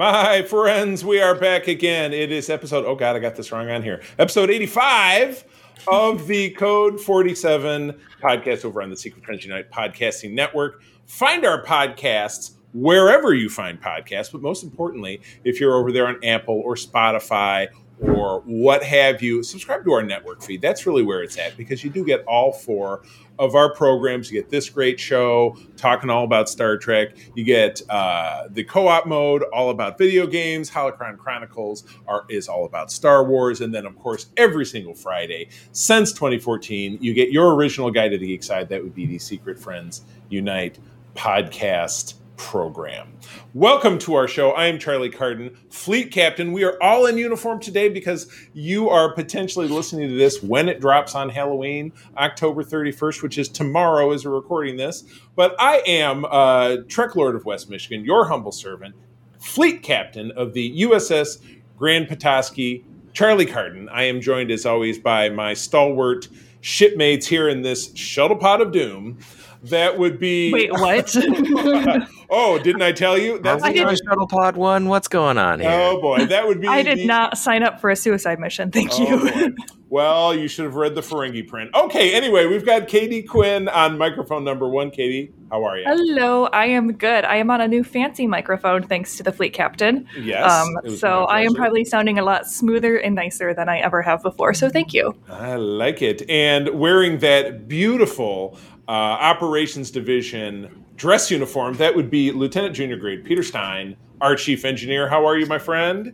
My friends, we are back again. It is episode, oh God, I got this wrong on here. Episode 85 of the Code 47 podcast over on the Secret Friends Unite Podcasting Network. Find our podcasts wherever you find podcasts, but most importantly, if you're over there on Apple or Spotify or what have you, subscribe to our network feed. That's really where it's at because you do get all four of our programs. You get this great show talking all about Star Trek. You get uh, the co-op mode, all about video games. Holocron Chronicles are, is all about Star Wars, and then of course every single Friday since 2014, you get your original guide to the geek side. That would be the Secret Friends Unite podcast program. Welcome to our show. I am Charlie Carden, fleet captain. We are all in uniform today because you are potentially listening to this when it drops on Halloween, October 31st, which is tomorrow as we're recording this. But I am uh, Trek Lord of West Michigan, your humble servant, fleet captain of the USS Grand Petoskey, Charlie Carden. I am joined as always by my stalwart shipmates here in this shuttle pod of doom that would be. Wait, what? oh, didn't I tell you? That's I did Shuttle Pod One. What's going on here? Oh boy, that would be. I did the... not sign up for a suicide mission. Thank oh, you. well, you should have read the Ferengi print. Okay, anyway, we've got Katie Quinn on microphone number one. Katie, how are you? Hello, I am good. I am on a new fancy microphone thanks to the fleet captain. Yes. Um, so I am probably sounding a lot smoother and nicer than I ever have before. So thank you. I like it. And wearing that beautiful uh, operations division dress uniform, that would be Lieutenant Junior Grade Peter Stein, our chief engineer. How are you, my friend?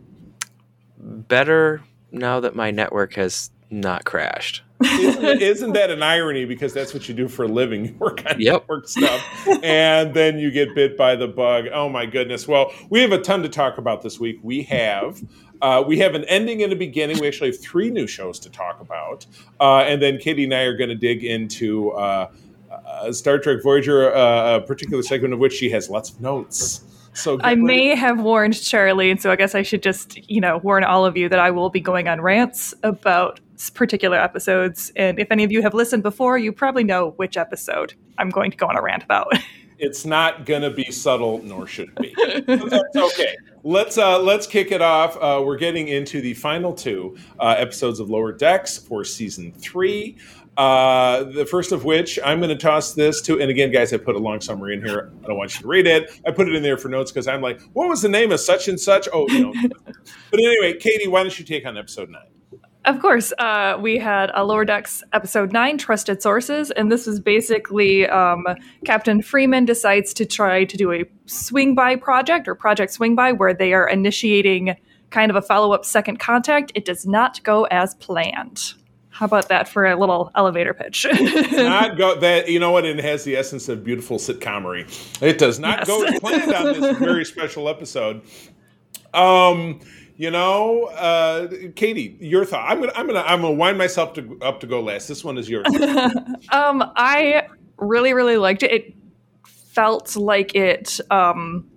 Better now that my network has not crashed. isn't, isn't, that an irony? Because that's what you do for a living. You work on yep. network stuff, and then you get bit by the bug. Oh my goodness! Well, we have a ton to talk about this week. We have. Uh, we have an ending and a beginning. We actually have three new shows to talk about, uh, and then Katie and I are going to dig into uh, uh, Star Trek Voyager, uh, a particular segment of which she has lots of notes. So I ready. may have warned Charlie, and so I guess I should just, you know, warn all of you that I will be going on rants about particular episodes. And if any of you have listened before, you probably know which episode I'm going to go on a rant about. it's not going to be subtle, nor should it be. that's okay. Let's uh, let's kick it off. Uh, we're getting into the final two uh, episodes of Lower Decks for season three. Uh, the first of which I'm going to toss this to, and again, guys, I put a long summary in here. I don't want you to read it. I put it in there for notes because I'm like, what was the name of such and such? Oh, you know. but anyway, Katie, why don't you take on episode nine? Of course, uh, we had a Lower Decks episode nine, Trusted Sources, and this was basically um, Captain Freeman decides to try to do a swing by project or project swing by where they are initiating kind of a follow up second contact. It does not go as planned. How about that for a little elevator pitch? not go that you know what it has the essence of beautiful sitcomery. It does not yes. go as planned on this very special episode. Um, you know, uh, Katie, your thought. I'm gonna I'm gonna I'm gonna wind myself to, up to go last. This one is yours. um, I really really liked it. It felt like it um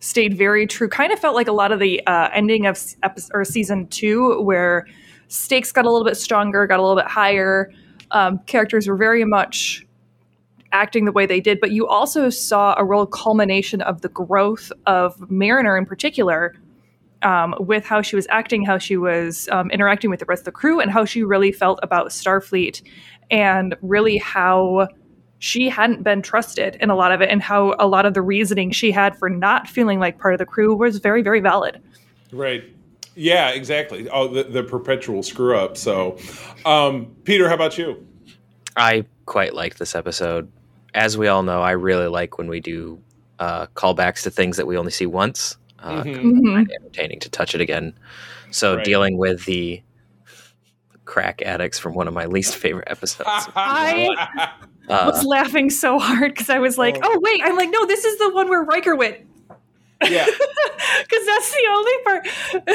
stayed very true. Kind of felt like a lot of the uh, ending of episode, or season two, where stakes got a little bit stronger, got a little bit higher. Um, characters were very much acting the way they did, but you also saw a real culmination of the growth of Mariner in particular. Um, with how she was acting, how she was um, interacting with the rest of the crew, and how she really felt about Starfleet, and really how she hadn't been trusted in a lot of it, and how a lot of the reasoning she had for not feeling like part of the crew was very, very valid. Right. Yeah, exactly. Oh, the, the perpetual screw up. So, um, Peter, how about you? I quite liked this episode. As we all know, I really like when we do uh, callbacks to things that we only see once. Uh, mm-hmm. mm-hmm. entertaining to touch it again. So, right. dealing with the crack addicts from one of my least favorite episodes. I uh, was laughing so hard because I was like, oh. "Oh wait!" I'm like, "No, this is the one where Riker went." Yeah, because that's the only part of the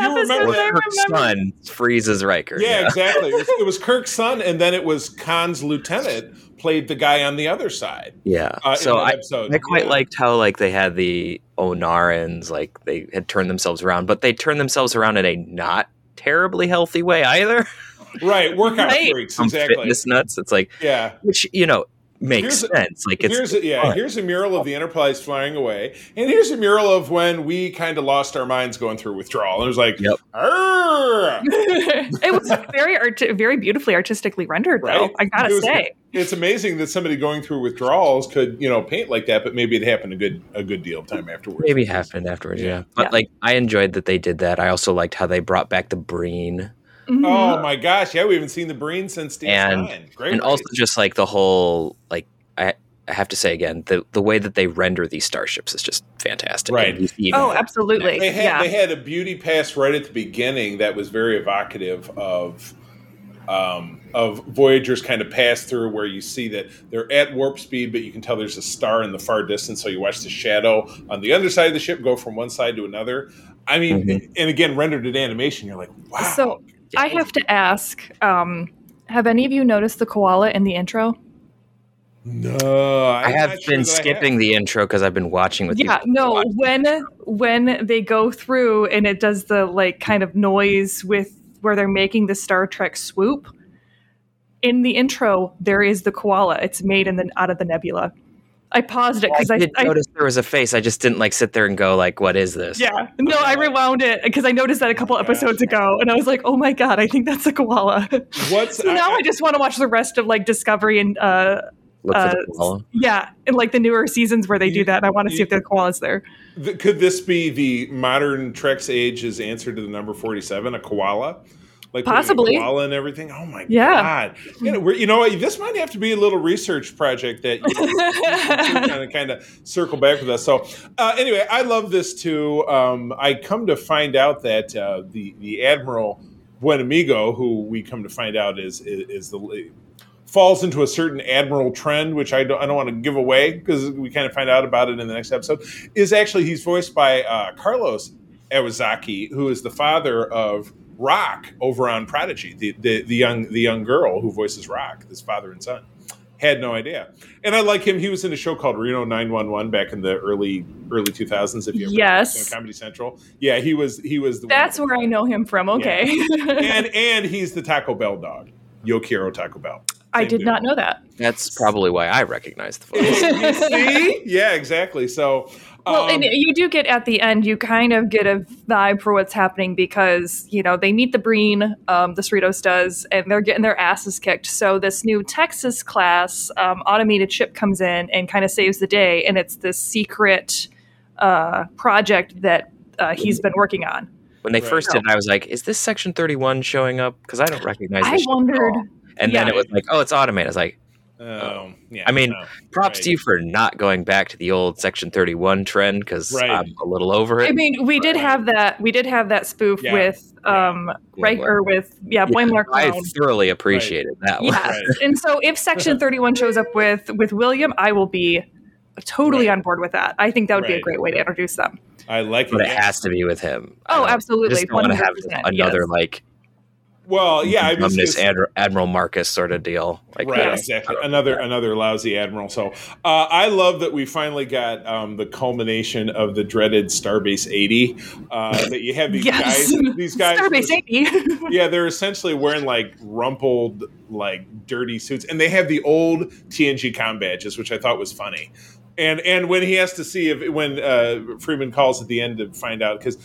You episode remember that I Kirk's remember. son freezes Riker. yeah, exactly. It was, it was Kirk's son, and then it was Khan's lieutenant played the guy on the other side. Yeah. Uh, so I, episode. I quite Yeah. liked how like they had the Ornarans, like they had turned themselves around, but they turned themselves around in a not terribly healthy way either. right workout Right. freaks Some exactly. fitness nuts. It's like Yeah. which you know makes Here's a- sense. Like it's here's a, yeah, fun. here's a mural of the Enterprise flying away, and here's a mural of when we kind of lost our minds going through withdrawal. And it was like, Yep. It was very art- very beautifully artistically rendered, though. Right. I gotta It was- say. it's amazing that somebody going through withdrawals could, you know, paint like that. But maybe it happened a good a good deal of time afterwards. maybe happened afterwards. Yeah, Yeah. but Yeah. like I enjoyed that they did that. I also liked how they brought back the Breen Mhm. Oh my gosh! Yeah, we haven't seen the Breen since DS9. Great, and also just like the whole like I. I have to say again, the, the way that they render these starships is just fantastic. Right. You see Oh, absolutely. They had yeah. they had a beauty pass right at the beginning that was very evocative of um, of Voyager's kind of pass through where you see that they're at warp speed, but you can tell there's a star in the far distance. So you watch the shadow on the underside of the ship go from one side to another. I mean, Mhm. and again, rendered in animation, you're like, wow. So I have to ask: um, Have any of you noticed the koala in the intro? no, I I'm have not sure been that I skipping the intro because I've been watching with Yeah, you. no. When when they go through and it does the like kind of noise with where they're making the Star Trek swoop. In the intro, there is the koala. It's made in the out of the nebula. I paused it I because I, did I notice there was a face. I just didn't like sit there and go like, "What is this?" yeah no I rewound it because I noticed that a couple Oh, episodes ago and I was like oh my god I think that's a koala. What's so now I, just want to watch the rest of like Discovery and uh Look for uh, the koala. yeah and like the newer seasons where they do that. And I want to see you- if the koala's there. Th- Could this be the modern Trek's age's answer to the number 47, a koala? Like Possibly. koala and everything. Oh my Yeah. god! You know, you know what? This might have to be a little research project that you kind of kind of circle back with us. So uh, anyway, I love this too. Um, I come to find out that uh, the the admiral Buenamigo, who we come to find out is is, is the falls into a certain admiral trend, which I don't, I don't want to give away because we kind of find out about it in the next episode, is actually he's voiced by uh, Carlos Alazraqui, who is the father of Rok over on Prodigy, the, the the young the young girl who voices Rok, this father and son. Had no idea, and I like him. He was in a show called Reno 911 back in the early early 2000s. If you ever Yes. on Comedy Central, yeah, he was he was the That's that- where I know him from. Okay. and and he's the Taco Bell dog, Yo quiero Taco Bell. I did dude. not know that. That's probably why I recognize the voice. You see? Yeah, exactly. So, Well, um, and you do get at the end, you kind of get a vibe for what's happening because, you know, they meet the Breen, um, the Cerritos does, and they're getting their asses kicked. So this new Texas class um, automated ship comes in and kind of saves the day. And it's this secret uh, project that uh, he's been working on. When they Right. first did, it, I was like, "Is this Section Thirty One showing up?" Because I don't recognize. I this ship at wondered. all. And then it was like, "Oh, it's automated." I was like, um, yeah, I mean, no, "Props right. to you for not going back to the old Section Thirty One trend," because Right. I'm a little over it. I mean, we did Right. have that. We did have that spoof Yeah. with, um, Yeah. right, or with, yeah, Boimler I Clone. thoroughly appreciated that one. Yes. Right. And so if Section 31 shows up with with William, I will be totally Right. on board with that. I think that would be a great way to introduce them. I like But it. it has to be with him. Oh, don't- I absolutely. just want to have another yes. like Well, yeah, I mean, it's- numbness it's- Admiral, Admiral Marcus sort of deal. Like right, that. exactly. I don't- Another another lousy admiral. So uh, I love that we finally got um, the culmination of the dreaded Starbase 80. Uh, that you have these Yes. guys. These guys. Starbase 80. yeah, they're essentially wearing like rumpled, like dirty suits, and they have the old TNG com badges, which I thought was funny. And and when he has to see if when uh, Freeman calls at the end to find out because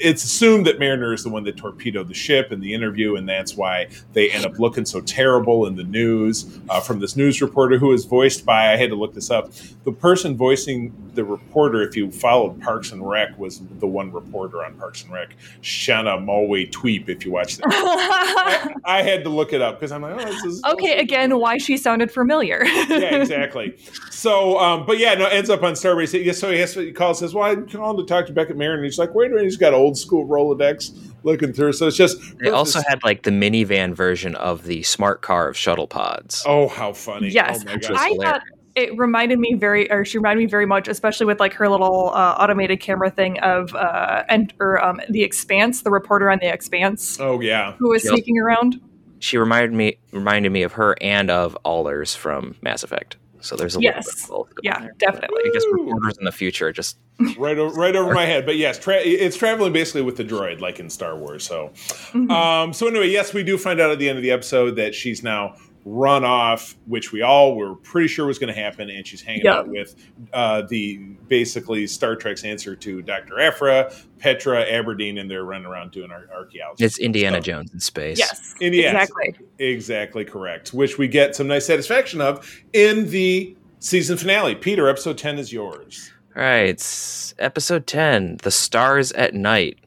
it's assumed that Mariner is the one that torpedoed the ship in the interview, and that's why they end up looking so terrible in the news uh, from this news reporter who is voiced by I had to look this up. The person voicing the reporter, if you followed Parks and Rec, was the one reporter on Parks and Rec, Shauna Malwae-Tweep. If you watch that, I, I had to look it up because I'm like, oh, this is okay, again, why she sounded familiar. yeah, exactly. So, um, but yeah, no, ends up on Starbase. So he has he calls, says, "Well, I'm calling to talk to Beckett Mariner. And he's like, "Wait a minute, he's got old school Rolodex looking through." So it's just They also had like the minivan version of the smart car of shuttle pods. Oh, how funny! Yes. oh my Which I thought it reminded me very, or she reminded me very much, especially with like her little uh, automated camera thing of uh, and or um, the Expanse, the reporter on the Expanse. Oh yeah, who was yep. sneaking around. She reminded me reminded me of her and of Alders from Mass Effect. So there's a yes. little bit of both. Yeah, there. definitely. I guess reporters in the future just right over, right over my head. But yes, tra- it's traveling basically with the droid, like in Star Wars. So, mm-hmm. um, so anyway, yes, we do find out at the end of the episode that she's now run off, which we all were pretty sure was going to happen, and she's hanging out with uh, the basically Star Trek's answer to Dr. Aphra, Petra, Aberdeen, and they're running around doing ar- archaeology. It's Indiana so, Jones in space. Yes, Indiana, exactly, exactly correct. Which we get some nice satisfaction of in the season finale. Peter, episode ten is yours. All right, it's episode ten, "The Stars at Night."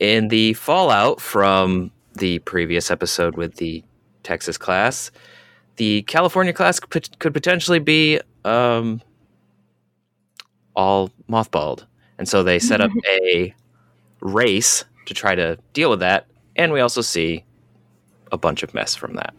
In the fallout from the previous episode with the Texas class, the California class could potentially be um, all mothballed. And so they set up a race to try to deal with that. And we also see a bunch of mess from that.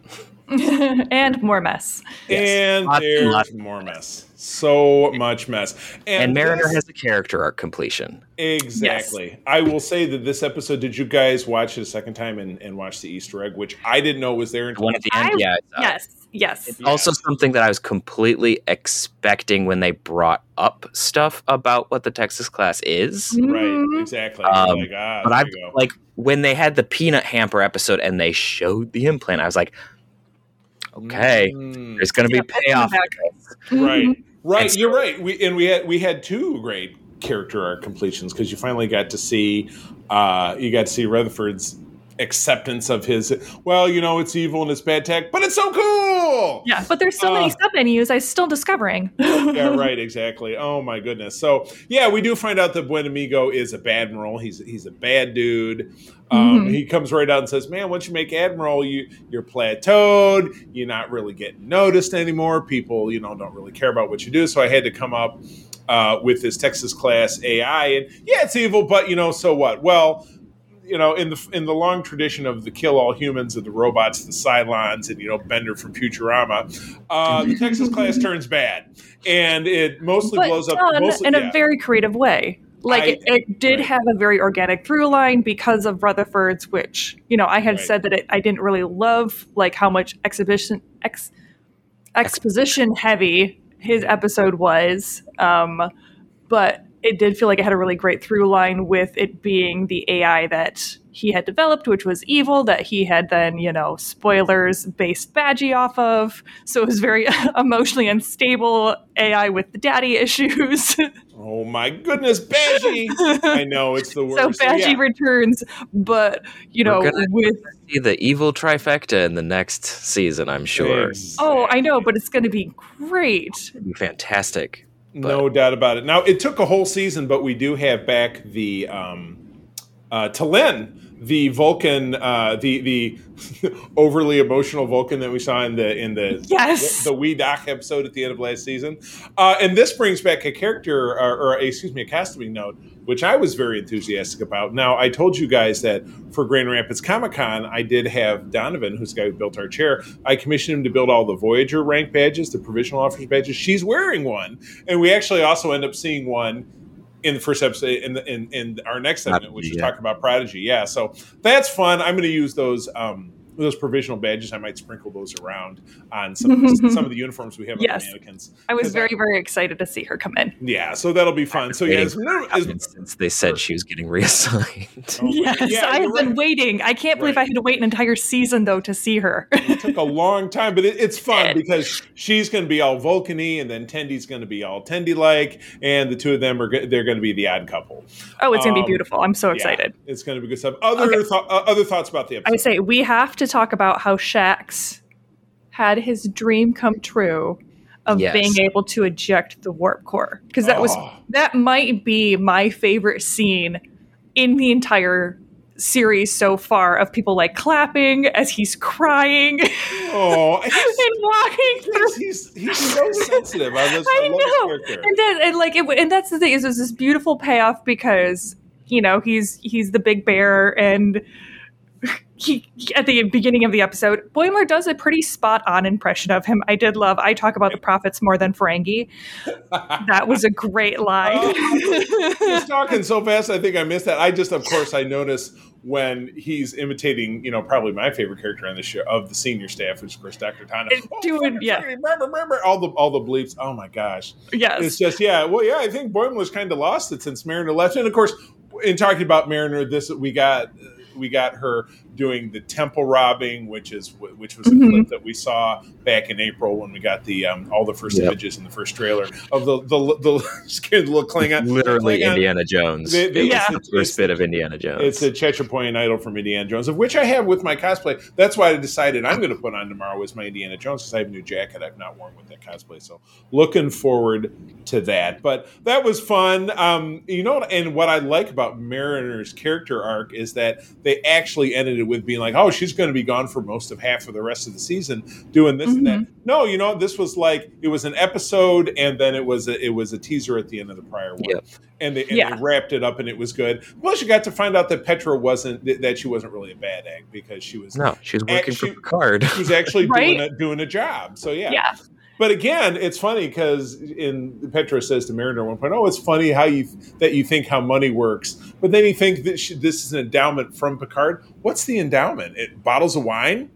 and more mess. Yes. And lots there's lots more mess. So much mess. And, and Mariner this, has a character arc completion. Exactly. Yes. I will say that this episode, did you guys watch it a second time and, and watch the Easter egg, which I didn't know was there until one at the end? I, yeah. Yes. Yes. It's also something that I was completely expecting when they brought up stuff about what the Texas class is. Mm-hmm. Right, exactly. Um, like, ah, but I like when they had the peanut hamper episode and they showed the implant, I was like, okay, mm. there's going to yeah, be payoff. Right, right. So, you're right. We and we had we had two great character arc completions because you finally got to see uh, you got to see Rutherford's acceptance of his well you know it's evil and it's bad tech but it's so cool! Yeah but there's so uh, many sub menus i'm still discovering. Yeah right exactly. Oh my goodness. So yeah we do find out that Buenamigo is a bad admiral. He's he's a bad dude. Um, mm-hmm. he comes right out and says man once you make admiral you you're plateaued. You're not really getting noticed anymore. People you know don't really care about what you do. So i had to come up uh, with this texas class ai and yeah it's evil but you know so what? Well you know, in the in the long tradition of the kill all humans and the robots, the Cylons, and you know Bender from Futurama, uh, the Texas class turns bad, and it mostly but blows up mostly, in yeah. a very creative way. Like I, it, it, did right. have a very organic through line because of Rutherford's, which you know I had right. said that it, I didn't really love, like how much exhibition ex, exposition heavy his episode was, um, but it did feel like it had a really great through line with it being the AI that he had developed, which was evil, that he had then, you know, spoilers based Badgie off of. So it was very emotionally unstable AI with the daddy issues. oh my goodness, Badgie! I know it's the worst. So Badgie so, yeah. returns, but you know, with see the evil trifecta in the next season, I'm sure. Exactly. Oh, I know, but it's going to be great. Be fantastic. But. No doubt about it. Now it took a whole season, but we do have back the um, uh, T'Lyn, the Vulcan, uh, the the overly emotional Vulcan that we saw in the in the yes. the, the Wej Duj episode at the end of last season, uh, and this brings back a character or, or excuse me a casting note which I was very enthusiastic about. Now, I told you guys that for Grand Rapids Comic Con, I did have Donovan, who's the guy who built our chair, I commissioned him to build all the Voyager rank badges, the provisional officers badges. She's wearing one. And we actually also end up seeing one in the first episode in, the, in, in our next segment, which is talking about Prodigy. Yeah, so that's fun. I'm going to use those. Um, those provisional badges, I might sprinkle those around on some of the, some of the uniforms we have yes. on the mannequins. I was very I, very excited to see her come in. Yeah, so that'll be fun. So yeah, since they said she was getting reassigned. Oh, yes, yeah, I have been right. waiting. I can't believe right. I had to wait an entire season though to see her. it took a long time, but it, it's fun because she's going to be all Vulcany, and then Tendi's going to be all Tendi like, and the two of them are they're going to be the odd couple. Oh, it's um, going to be beautiful! I'm so excited. Yeah, it's going to be good stuff. Other okay. th- uh, other thoughts about the episode? I say we have to talk about how Shax had his dream come true of yes. being able to eject the warp core. Because that oh. was that might be my favorite scene in the entire series so far of people like clapping as he's crying oh and walking through. he's, he's so sensitive. I, just, I, I know. and, then, and like it, and that's the thing is there's this beautiful payoff because you know he's he's the big bear and he, at the beginning of the episode, Boimler does a pretty spot on impression of him. I did love. I talk about the prophets more than Ferengi. that was a great line. Oh, I was talking so fast, I think I missed that. I just, of course, I noticed when he's imitating, you know, probably my favorite character on the show of the senior staff, which is of course Dr. T'Ana. Oh, Doing, yeah, all the all the bleeps. Oh my gosh, yes, it's just yeah. Well, yeah, I think Boimler's kind of lost it since Mariner left, and of course, in talking about Mariner, this we got we got her doing the temple robbing, which is which was a mm-hmm. clip that we saw back in April when we got the um, all the first yep. images in the first trailer of the the, the scared little Klingon. Literally Klingon. Indiana Jones. They, they, yeah. the first bit of Indiana Jones. It's a Chachapoyan idol from Indiana Jones, of which I have with my cosplay. That's why I decided I'm going to put on tomorrow is my Indiana Jones because I have a new jacket I've not worn with that cosplay. So looking forward to that. But that was fun. Um, you know, and what I like about Mariner's character arc is that they actually ended it with being like, oh, she's going to be gone for most of half of the rest of the season doing this mm-hmm. and that. Mm-hmm. No, you know, this was like it was an episode, and then it was a, it was a teaser at the end of the prior one, yep. and, they, and yeah. they wrapped it up, and it was good. Plus, you got to find out that Petra wasn't that she wasn't really a bad egg because she was no, she was working for Picard. She was actually right? doing a, doing a job. So yeah, yeah. But again, it's funny because in Petra says to Mariner at one point, "Oh, it's funny how you that you think how money works, but then you think that she, this is an endowment from Picard. What's the endowment? It bottles of wine,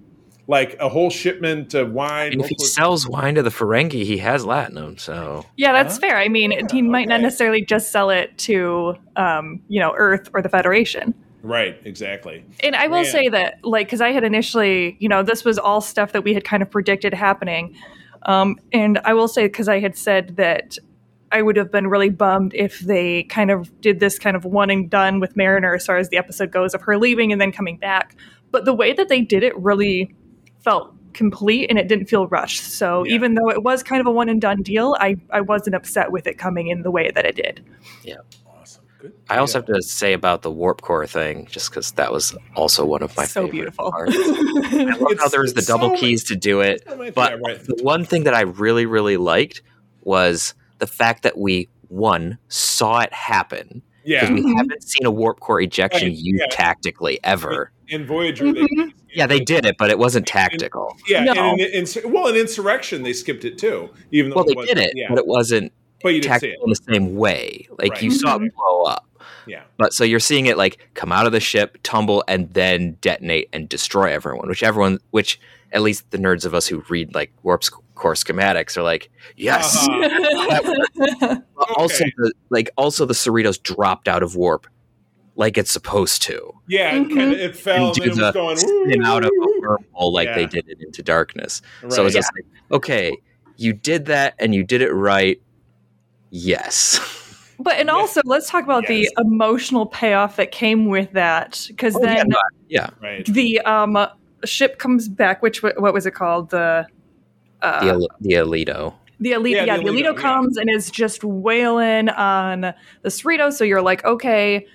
like a whole shipment of wine. And if he sells wine to the Ferengi, he has latinum. So yeah, that's huh? fair. I mean, yeah, he might okay. not necessarily just sell it to um, you know Earth or the Federation. Right, exactly. And I will Man. say that, like, because I had initially, you know, this was all stuff that we had kind of predicted happening. Um, and I will say, because I had said that I would have been really bummed if they kind of did this kind of one and done with Mariner as far as the episode goes of her leaving and then coming back. But the way that they did it really felt complete and it didn't feel rushed. So yeah. even though it was kind of a one and done deal, I, I wasn't upset with it coming in the way that it did. Yeah. Good. I also have to say about the warp core thing, just because that was also one of my so beautiful. Parts. I love how there was the double so keys to do it, but the one thing that I really, really liked was the fact that we one saw it happen. Yeah, we mm-hmm. haven't seen a warp core ejection right. used yeah. tactically ever. In Voyager, mm-hmm. they, yeah, they did it, but it wasn't tactical. In, yeah, no. in, in, well, in Insurrection, they skipped it too. Even though well, they did it, yeah. but it wasn't but you didn't see it in the same way. Like right. you saw it blow up. Yeah. But so you're seeing it like come out of the ship, tumble, and then detonate and destroy everyone. Which everyone, which at least the nerds of us who read like warp core schematics are like, yes. Uh-huh. okay. Also, the, like also the Cerritos dropped out of warp like it's supposed to. Yeah, mm-hmm. and it fell and, and it was going spin out of a wormhole like yeah. they did it into darkness. Right. So it's yeah. just like, okay, you did that and you did it right Yes. But and also let's talk about yes. the emotional payoff that came with that because oh, then yeah, yeah, right. the um ship comes back. Which what was it called? The uh, the the Aledo. The Aledo, yeah, yeah the Aledo, comes yeah. and is just wailing on the Cerrito. So you're like, okay,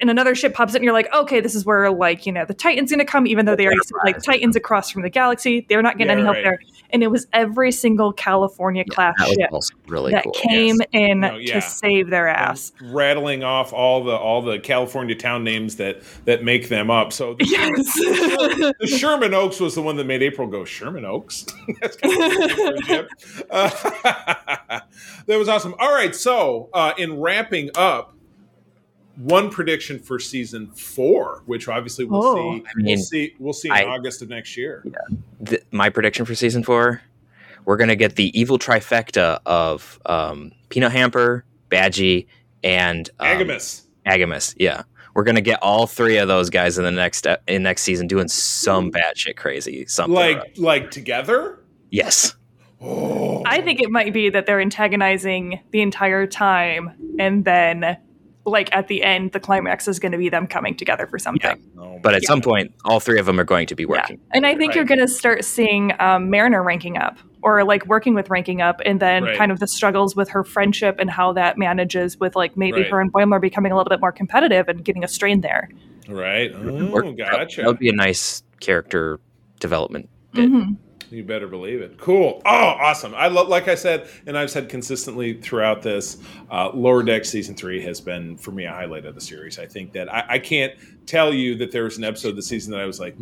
and another ship pops up and you're like, okay, this is where like, you know, the Titan's gonna come, even though they already like Titans across from the galaxy. They're not getting yeah, any help right. there. And it was every single California class ship really that cool. came yes. in no, yeah. to save their ass. And rattling off all the all the California town names that that make them up. So the, yes. Sherman, the Sherman Oaks was the one that made April go, Sherman Oaks? That's kind of uh, that was awesome. All right, so uh, in wrapping up one prediction for season four, which obviously we'll oh. see. I mean, we'll see. We'll see in I, August of next year. Yeah. The, my prediction for season four, we're gonna get the evil trifecta of um, Peanut Hamper, Badgie, and um, Agimus. Agimus, yeah. We're gonna get all three of those guys in the next uh, in next season doing some batshit crazy something. Like like together. Yes. Oh. I think it might be that they're antagonizing the entire time, and then like at the end, the climax is going to be them coming together for something. Yeah. But at yeah. some point, all three of them are going to be working. Yeah. And I think right. you're going to start seeing um, Mariner ranking up or like working with ranking up and then right. kind of the struggles with her friendship and how that manages with like maybe right. her and Boimler becoming a little bit more competitive and getting a strain there. Right. Oh, gotcha. That would be a nice character development bit. Mm-hmm. You better believe it. Cool. Oh, awesome. I love, like I said, and I've said consistently throughout this, uh, Lower Deck season three has been for me a highlight of the series. I think that I, I can't tell you that there was an episode this season that I was like,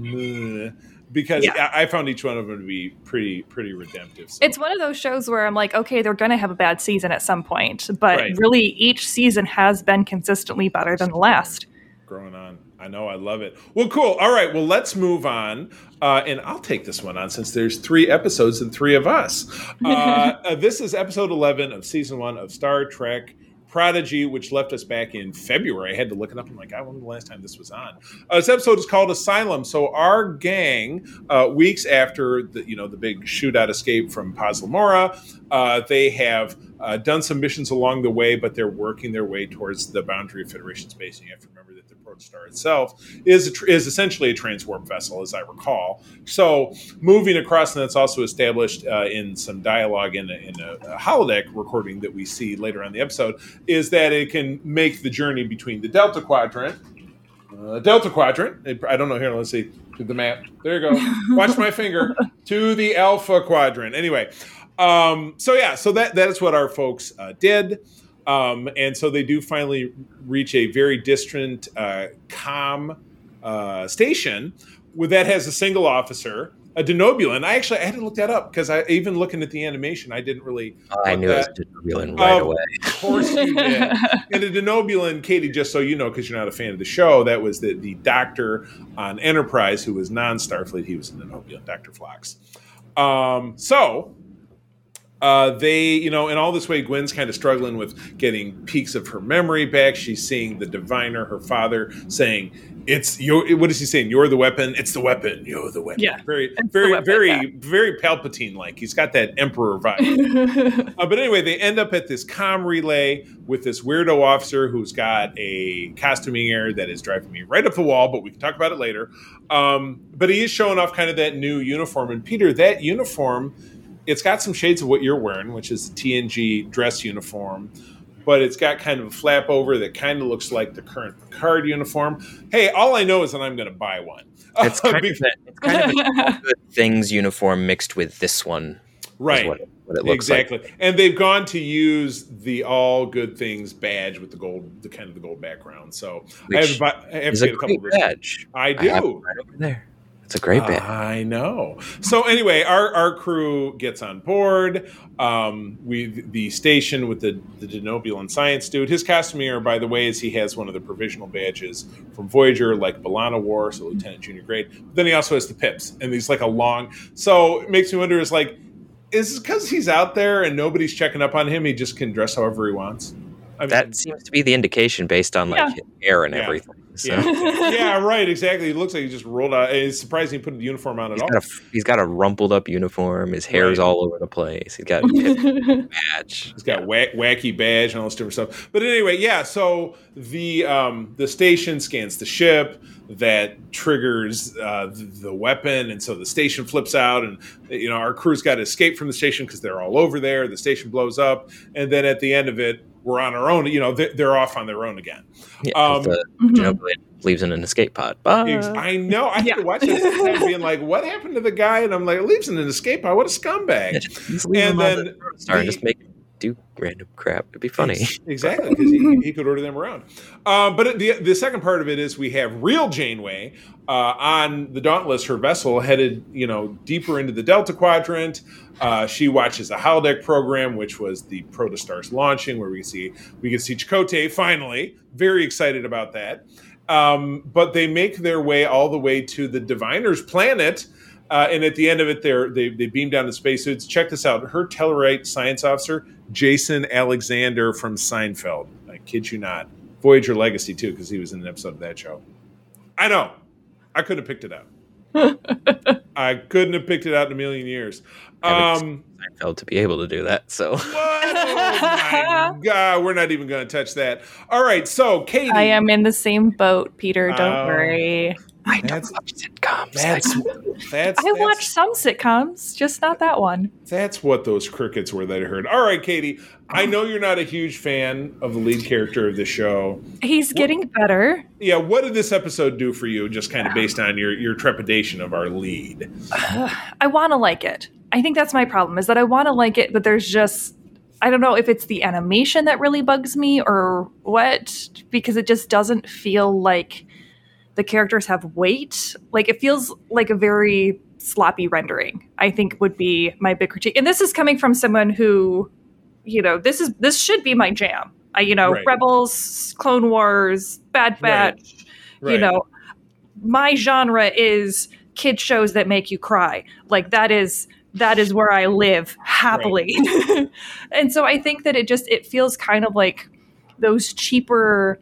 because yeah. I, I, found each one of them to be pretty pretty redemptive. So. It's one of those shows where I'm like, okay, they're going to have a bad season at some point, but right. really each season has been consistently better than the last. Growing on. I know, I love it. Well, cool. All right, well, let's move on. Uh, and I'll take this one on since there's three episodes and three of us. Uh, uh, this is episode 11 of season one of Star Trek Prodigy, which left us back in February. I had to look it up. I'm like, I wonder the last time this was on. Uh, this episode is called Asylum. So our gang, uh, weeks after the you know the big shootout escape from Tars Lamora, uh, they have uh, done some missions along the way, but they're working their way towards the boundary of Federation space. And you have to remember that the Protostar itself is tr- is essentially a transwarp vessel, as I recall. So moving across, and that's also established uh, in some dialogue in a, in a, a holodeck recording that we see later on the episode, is that it can make the journey between the Delta Quadrant. Uh, Delta Quadrant. I don't know here. Let's see to the map. There you go. Watch my finger to the Alpha Quadrant. Anyway, um, so yeah, so that that is what our folks uh, did. Um, and so they do finally reach a very distant uh, com uh, station with that has a single officer, a Denobulan. I actually I had to look that up because I even looking at the animation, I didn't really. Oh, I knew that. it was Denobulan right of away. Of course you did. and a Denobulan, Katie, just so you know, because you're not a fan of the show, that was the the doctor on Enterprise who was non Starfleet. He was a Denobulan, Doctor Phlox. Um, so uh, they, you know, in all this way, Gwen's kind of struggling with getting peeks of her memory back. She's seeing the diviner, her father, saying, "It's your." What is he saying? You're the weapon. It's the weapon. You're the weapon. Yeah, very, very, weapon, very, yeah. very Palpatine like. He's got that Emperor vibe. uh, but anyway, they end up at this com relay with this weirdo officer who's got a costuming error that is driving me right up the wall. But we can talk about it later. Um, but he is showing off kind of that new uniform. And Peter, that uniform it's got some shades of what you're wearing, which is the TNG dress uniform, but it's got kind of a flap over that kind of looks like the current Picard uniform. Hey, all I know is that I'm going to buy one. It's kind, of, a, it's kind of a good things uniform mixed with this one, right? What it, what it exactly. Like. And they've gone to use the all good things badge with the gold, the kind of the gold background. So Which I have, I have to get a couple of badge. I do I right over there. It's a great bit. I know. So anyway, our, our crew gets on board. Um, we the station with the the Denobulan science dude. His costumier, by the way, is he has one of the provisional badges from Voyager, like B'Elanna War, so Lieutenant Junior Grade. But then he also has the pips, and he's like a long. So it makes me wonder: is like, is because he's out there and nobody's checking up on him, he just can dress however he wants? I mean, that seems to be the indication based on like yeah. hair and yeah. everything. So. Yeah. yeah, right. Exactly. It looks like he just rolled out. It's surprising he put the uniform on at he's all. Got a, he's got a rumpled up uniform. His hair's right. all over the place. He's got a badge. He's got yeah. whack, wacky badge and all this different stuff. But anyway, yeah. So the um, the station scans the ship that triggers uh, the, the, weapon, and so the station flips out, and you know our crew's got to escape from the station because they're all over there. The station blows up, and then at the end of it, we're on our own. You know, they're, they're off on their own again. Yeah, um, the, mm-hmm. Leaves in an escape pod. Bye. I know. I yeah. watch this and being like, "What happened to the guy?" And I'm like, "Leaves in an escape pod. What a scumbag!" Yeah, and then the, the, just make do random crap. It'd be funny. Exactly, because he, he, could order them around. Uh, but the the second part of it is we have real Janeway uh, on the Dauntless, her vessel headed you know deeper into the Delta Quadrant. Uh, she watches the holodeck program, which was the Protostars launching, where we see we can see Chakotay finally. Very excited about that. Um, but they make their way all the way to the Diviner's planet. Uh, and at the end of it, they they beam down the spacesuits. Check this out: her Tellarite science officer, Jason Alexander from Seinfeld. I kid you not. Voyager Legacy too, because he was in an episode of that show. I know. I couldn't have picked it out. I couldn't have picked it out in a million years. Um, Seinfeld to be able to do that. So, oh my God, we're not even going to touch that. All right, so Katie, I am in the same boat, Peter. Don't uh, worry. I don't watch sitcoms. That's that's. I watch some sitcoms, just not that one. That's what those crickets were that I heard. All right, Katie. I know you're not a huge fan of the lead character of the show. He's getting what, better. Yeah. What did this episode do for you? Just kind of based on your your trepidation of our lead. I want to like it. I think that's my problem. Is that I want to like it, but there's just I don't know if it's the animation that really bugs me or what, because it just doesn't feel like the characters have weight. Like it feels like a very sloppy rendering. I think would be my big critique. And this is coming from someone who, you know, this is this should be my jam. I, you know, right. Rebels, Clone Wars, Bad Batch. Right. Right. You know, my genre is kid shows that make you cry. Like that is that is where I live happily. Right. and so I think that it just it feels kind of like those cheaper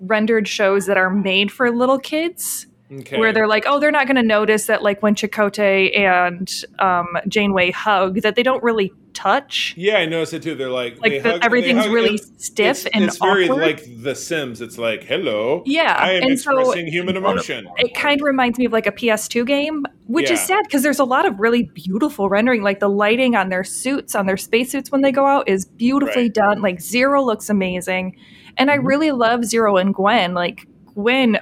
rendered shows that are made for little kids. Okay. Where they're like, oh, they're not going to notice that, like when Chakotay and um, Janeway hug, that they don't really touch. Yeah, I noticed it too. They're like, like they the, hug, everything's really it's, stiff it's, and it's very like The Sims. It's like, hello, yeah, I am and expressing so human emotion. It kind of reminds me of like a PS2 game, which yeah. is sad because there's a lot of really beautiful rendering. Like the lighting on their suits, on their spacesuits when they go out, is beautifully right. done. Like Zero looks amazing, and I mm-hmm. really love Zero and Gwen. Like Gwen,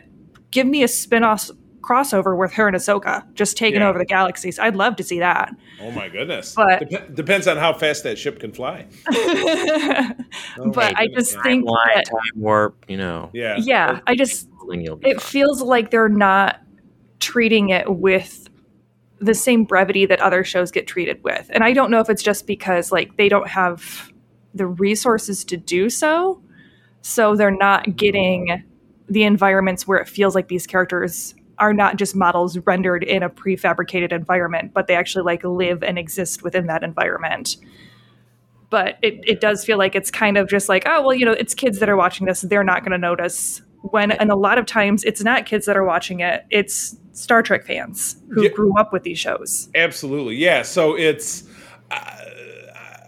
give me a spin-off crossover with her and Ahsoka just taking yeah. over the galaxies. I'd love to see that. Oh my goodness! But Dep- depends on how fast that ship can fly. oh but I just time think line, that, time warp, you know. Yeah, yeah. I just it feels like they're not treating it with the same brevity that other shows get treated with, and I don't know if it's just because like they don't have the resources to do so, so they're not mm-hmm. getting the environments where it feels like these characters are not just models rendered in a prefabricated environment, but they actually like live and exist within that environment. But it, it does feel like it's kind of just like, oh, well, you know, it's kids that are watching this. They're not going to notice. When, and a lot of times, it's not kids that are watching it, it's Star Trek fans who yeah. grew up with these shows. Absolutely. Yeah. So it's. Uh,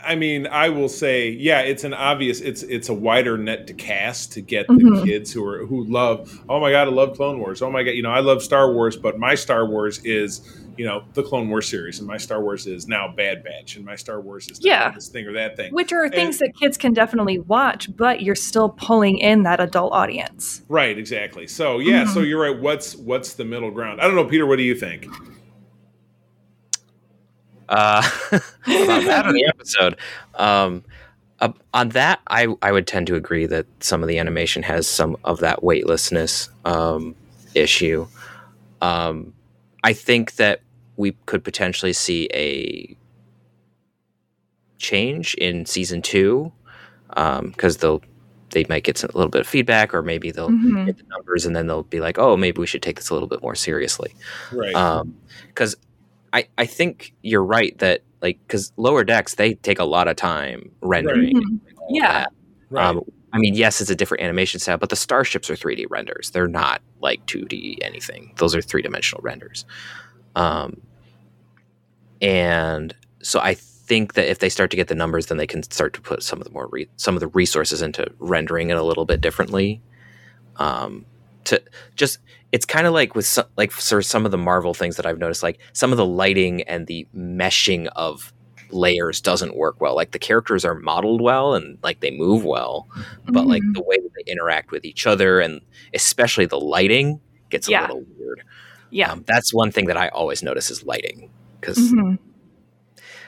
I mean, I will say, yeah, it's an obvious. It's it's a wider net to cast to get the mm-hmm. kids who are who love. Oh my god, I love Clone Wars. Oh my god, you know, I love Star Wars, but my Star Wars is you know the Clone Wars series, and my Star Wars is now Bad Batch, and my Star Wars is yeah this thing or that thing, which are and, things that kids can definitely watch, but you're still pulling in that adult audience. Right. Exactly. So yeah. Mm-hmm. So you're right. What's what's the middle ground? I don't know, Peter. What do you think? Uh, about that in the episode. Um, uh, on that, I, I would tend to agree that some of the animation has some of that weightlessness um, issue. Um, I think that we could potentially see a change in season two because um, they'll they might get a little bit of feedback, or maybe they'll mm-hmm. get the numbers, and then they'll be like, "Oh, maybe we should take this a little bit more seriously." Right. Because um, I, I think you're right that like because lower decks they take a lot of time rendering. Right. Mm-hmm. Yeah. Right. Um, I mean, yes, it's a different animation style, but the starships are 3D renders. They're not like 2D anything. Those are three dimensional renders. Um, and so I think that if they start to get the numbers, then they can start to put some of the more re- some of the resources into rendering it a little bit differently. Um, to just it's kind of like with some, like for some of the Marvel things that I've noticed, like some of the lighting and the meshing of layers doesn't work well. Like the characters are modeled well and like they move well, but mm-hmm. like the way that they interact with each other and especially the lighting gets a little weird. Yeah, um, that's one thing that I always notice is lighting because. Mm-hmm.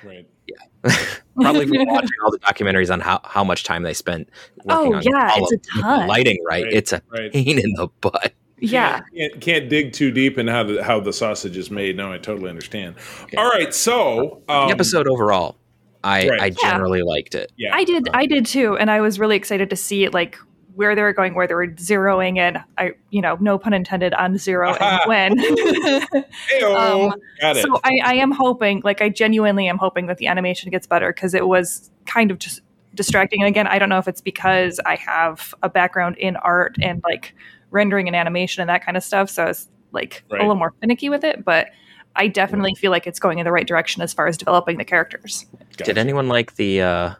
Right. Yeah. Probably from watching all the documentaries on how, how much time they spent working oh, on yeah, it's a ton. lighting, right? right. It's a right. pain in the butt. Yeah, can't, can't, dig too deep in how the how the sausage is made. No, I totally understand. Okay. All right, so um, the episode overall, I right. I generally yeah. liked it. Yeah, I did. Um, I did too, and I was really excited to see like where they were going, where they were zeroing in. I, you know, no pun intended on zero and when. um, Got it. So I, I am hoping, like, I genuinely am hoping that the animation gets better because it was kind of just distracting. And again, I don't know if it's because I have a background in art and like rendering and animation and that kind of stuff. So it's like right. a little more finicky with it, but I definitely feel like it's going in the right direction as far as developing the characters. Gotcha. Did anyone like the uh,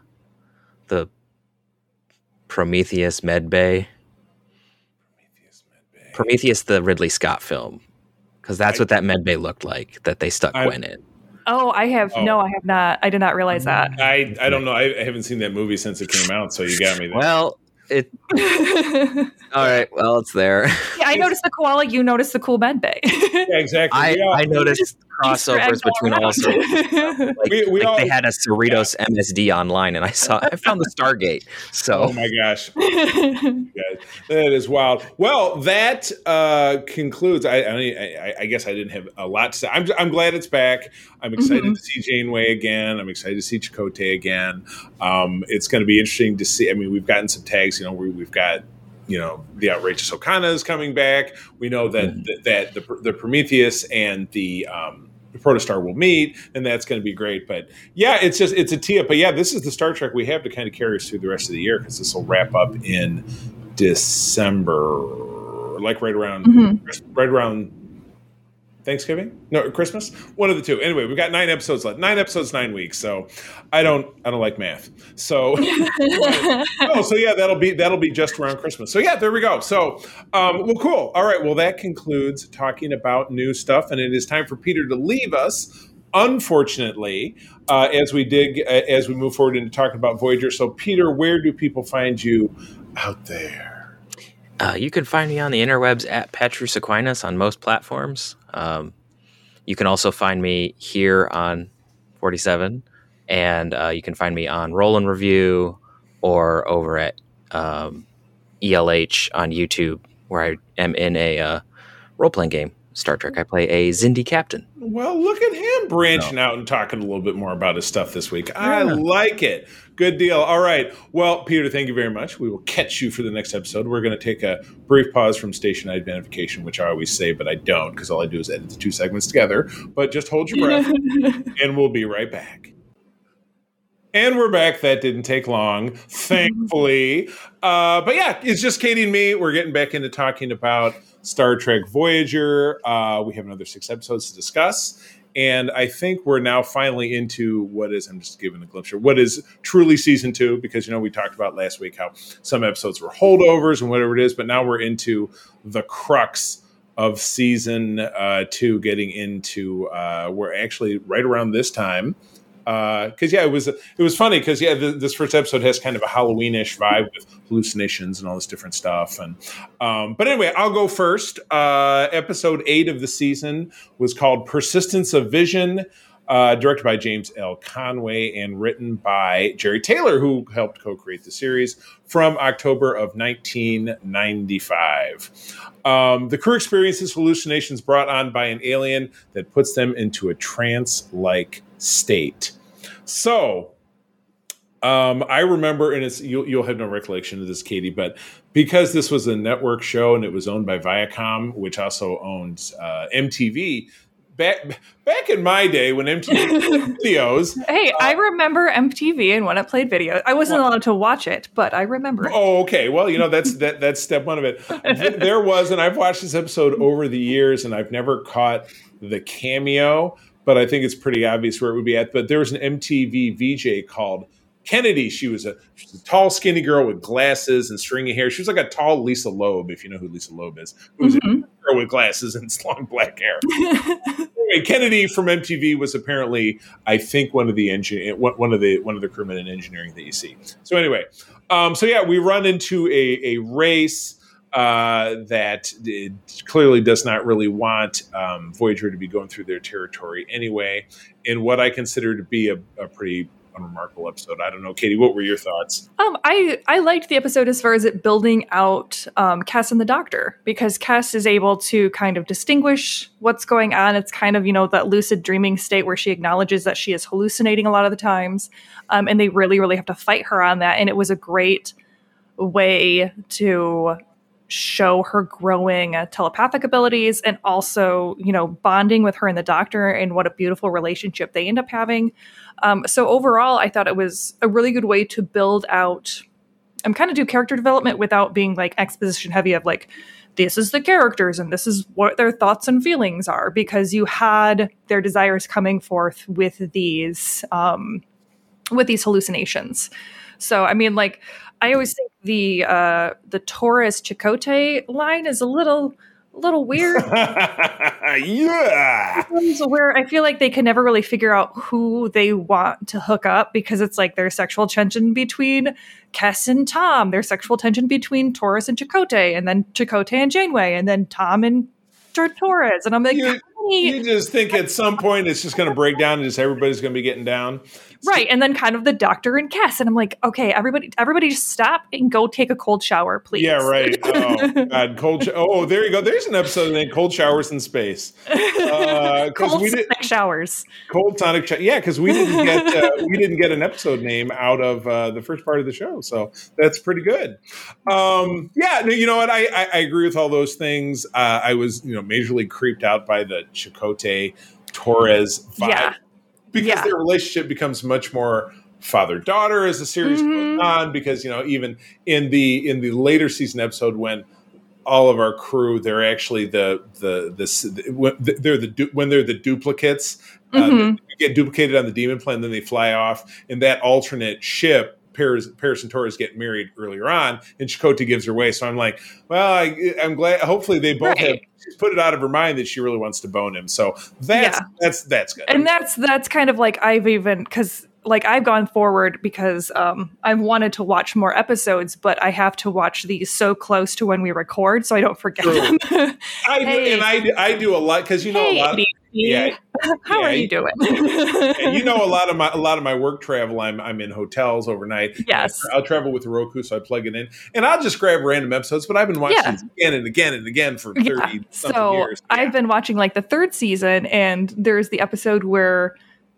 the Prometheus Medbay? Prometheus, Medbay. Prometheus, the Ridley Scott film, because that's I, what that med bay looked like that they stuck I, Gwen in. Oh, I have oh. no, I have not. I did not realize that. I I don't know. I, I haven't seen that movie since it came out, so you got me there. Well, it. all right. Well, it's there. Yeah, I noticed the koala. You noticed the cool bed bay. yeah, exactly. I, I noticed crossovers between all sorts. Like, we, we like all, they had a Cerritos yeah. MSD online, and I saw I found the Stargate. So, oh my gosh, that is wild. Well, that uh, concludes. I, I, I guess I didn't have a lot to say. I'm I'm glad it's back. I'm excited mm-hmm. to see Janeway again. I'm excited to see Chakotay again. Um, it's going to be interesting to see. I mean, we've gotten some tags. You know, we, we've got you know the outrageous Okona is coming back. We know that mm-hmm. that, that the, the Prometheus and the um, Protostar will meet, and that's going to be great. But yeah, it's just it's a tee up. But yeah, this is the Star Trek we have to kind of carry us through the rest of the year because this will wrap up in December, like right around mm-hmm. right around Thanksgiving? No, Christmas? One of the two. Anyway, we've got nine episodes left. Nine episodes, nine weeks. So I don't I don't like math. So oh, so yeah, that'll be that'll be just around Christmas. So yeah, there we go. So um, well, cool. All right. Well, that concludes talking about new stuff, and it is time for Peter to leave us. Unfortunately, uh, as we dig, uh, as we move forward into talking about Voyager. So, Peter, where do people find you out there? Uh, you can find me on the interwebs at Petrus Aquinas on most platforms. Um, you can also find me here on 47, and uh, you can find me on Roll and Review or over at um, ELH on YouTube, where I am in a uh, role playing game. Star Trek. I play a Xindi captain. Well, look at him branching no. out and talking a little bit more about his stuff this week. I like it. Good deal. All right. Well, Peter, thank you very much. We will catch you for the next episode. We're going to take a brief pause from station identification, which I always say, but I don't because all I do is edit the two segments together. But just hold your breath and we'll be right back. And we're back. That didn't take long, thankfully. Uh, but yeah, it's just Katie and me. We're getting back into talking about Star Trek Voyager. Uh, we have another six episodes to discuss. And I think we're now finally into what is, I'm just giving a glimpse here, what is truly season two, because, you know, we talked about last week how some episodes were holdovers and whatever it is, but now we're into the crux of season uh, two, getting into, uh, we're actually right around this time because uh, yeah, it was it was funny because yeah, the, this first episode has kind of a Halloweenish vibe with hallucinations and all this different stuff. And um, but anyway, I'll go first. Uh, episode eight of the season was called "Persistence of Vision." Uh, directed by James L. Conway and written by Jeri Taylor, who helped co create the series from October of 1995. Um, the crew experiences hallucinations brought on by an alien that puts them into a trance like state. So, um, I remember, and it's you'll, you'll have no recollection of this, Katie, but because this was a network show and it was owned by Viacom, which also owned uh, MTV. Back back in my day when MTV videos. Hey, uh, I remember MTV and when it played videos. I wasn't well, allowed to watch it, but I remember. It. Oh, okay. Well, you know that's that that's step one of it. there was, and I've watched this episode over the years, and I've never caught the cameo but I think it's pretty obvious where it would be at. But there was an MTV VJ called Kennedy. She was, a, she was a, tall, skinny girl with glasses and stringy hair. She was like a tall Lisa Loeb, if you know who Lisa Loeb is. who's mm-hmm. a girl with glasses and long black hair. anyway, Kennedy from MTV was apparently, I think, one of the engine, one of the one of the crewmen in engineering that you see. So anyway, um, so yeah, we run into a, a race uh, that clearly does not really want um, Voyager to be going through their territory anyway, in what I consider to be a, a pretty unremarkable episode. I don't know, Katie, what were your thoughts? Um, I I liked the episode as far as it building out um, Kes and the Doctor because Kes is able to kind of distinguish what's going on. It's kind of you know that lucid dreaming state where she acknowledges that she is hallucinating a lot of the times, um, and they really really have to fight her on that. And it was a great way to show her growing uh, telepathic abilities and also you know bonding with her and the doctor and what a beautiful relationship they end up having. Um, so overall i thought it was a really good way to build out i'm kind of do character development without being like exposition heavy of like this is the characters and this is what their thoughts and feelings are because you had their desires coming forth with these um, with these hallucinations so i mean like I always think the uh, the Torres Chakotay line is a little a little weird. yeah. Where I feel like they can never really figure out who they want to hook up because it's like there's sexual tension between Kes and Tom, there's sexual tension between Torres and Chakotay, and then Chakotay and Janeway, and then Tom and Torres. And I'm like, you, you just think at some point it's just going to break down and just everybody's going to be getting down right and then kind of the doctor and Kes. and I'm like okay everybody everybody just stop and go take a cold shower please. Yeah right. Oh god cold sh- oh there you go. There's an episode named cold showers in space. Uh, cold we did, showers. Cold tonic sh- yeah because we didn't get uh, we didn't get an episode name out of uh, the first part of the show so that's pretty good. Um, yeah you know what? I, I, I agree with all those things. Uh, I was you know majorly creeped out by the Chakotay Torres vibe. yeah because yeah. their relationship becomes much more father daughter as the series mm-hmm. goes on because you know even in the in the later season episode when all of our crew they're actually the the the, they're the when they're the duplicates uh, mm-hmm. uh, get duplicated on the demon plane then they fly off in that alternate ship Paris, Paris and Torres get married earlier on, and Chakotay gives her away. So I'm like, well, I, am glad. Hopefully, they both right. have put it out of her mind that she really wants to bone him. So that's yeah. that's that's good. And that's that's kind of like I've even because like I've gone forward because um, I've wanted to watch more episodes, but I have to watch these so close to when we record, so I don't forget True. them. I hey. and I I do a lot because you know hey, a lot. Of, yeah, how yeah, are you doing? you know, a lot of my a lot of my work travel, I'm I'm in hotels overnight. Yes, I'll travel with Roku, so I plug it in, and I'll just grab random episodes. But I've been watching yeah. again and again and again for thirty yeah. so years. I've been watching like the third season, and there's the episode where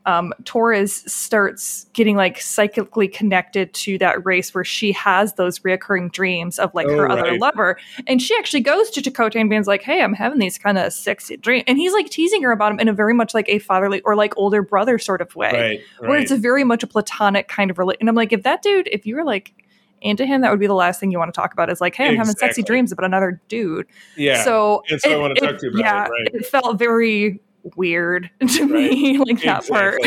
um, Torres starts getting like psychically connected to that race where she has those reoccurring dreams of like oh, her right. other lover. And she actually goes to Chakotay and being like, Hey, I'm having these kind of sexy dreams. And he's like teasing her about him in a very much like a fatherly or like older brother sort of way, right, right. where it's a very much a platonic kind of relate. And I'm like, if that dude, if you were like, into him, that would be the last thing you want to talk about. Is like, hey, I'm exactly. having sexy dreams about another dude. Yeah. So, it, I want to talk to you about yeah, it. Right. It felt very weird to right. me, like that part.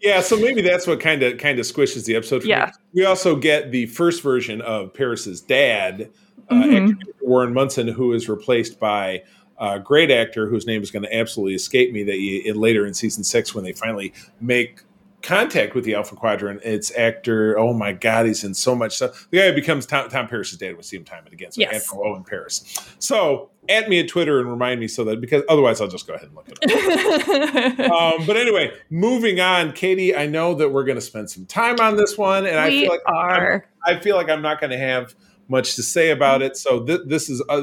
yeah, so maybe that's what kind of kind of squishes the episode. yeah, me. we also get the first version of Paris's dad, uh, mm-hmm. Warren Munson, who is replaced by a great actor whose name is going to absolutely escape me. That you, in, later in season six, when they finally make contact with the Alpha Quadrant, it's actor. Oh my God, he's in so much stuff. The guy who becomes Tom, Tom Paris's dad. We see him time and again. So yes. Owen Paris. So at me at Twitter and remind me so that because otherwise I'll just go ahead and look at it up. um, but anyway, moving on, Katie. I know that we're going to spend some time on this one, and we I feel like are. I'm, I feel like I'm not going to have much to say about it. So th- this is uh,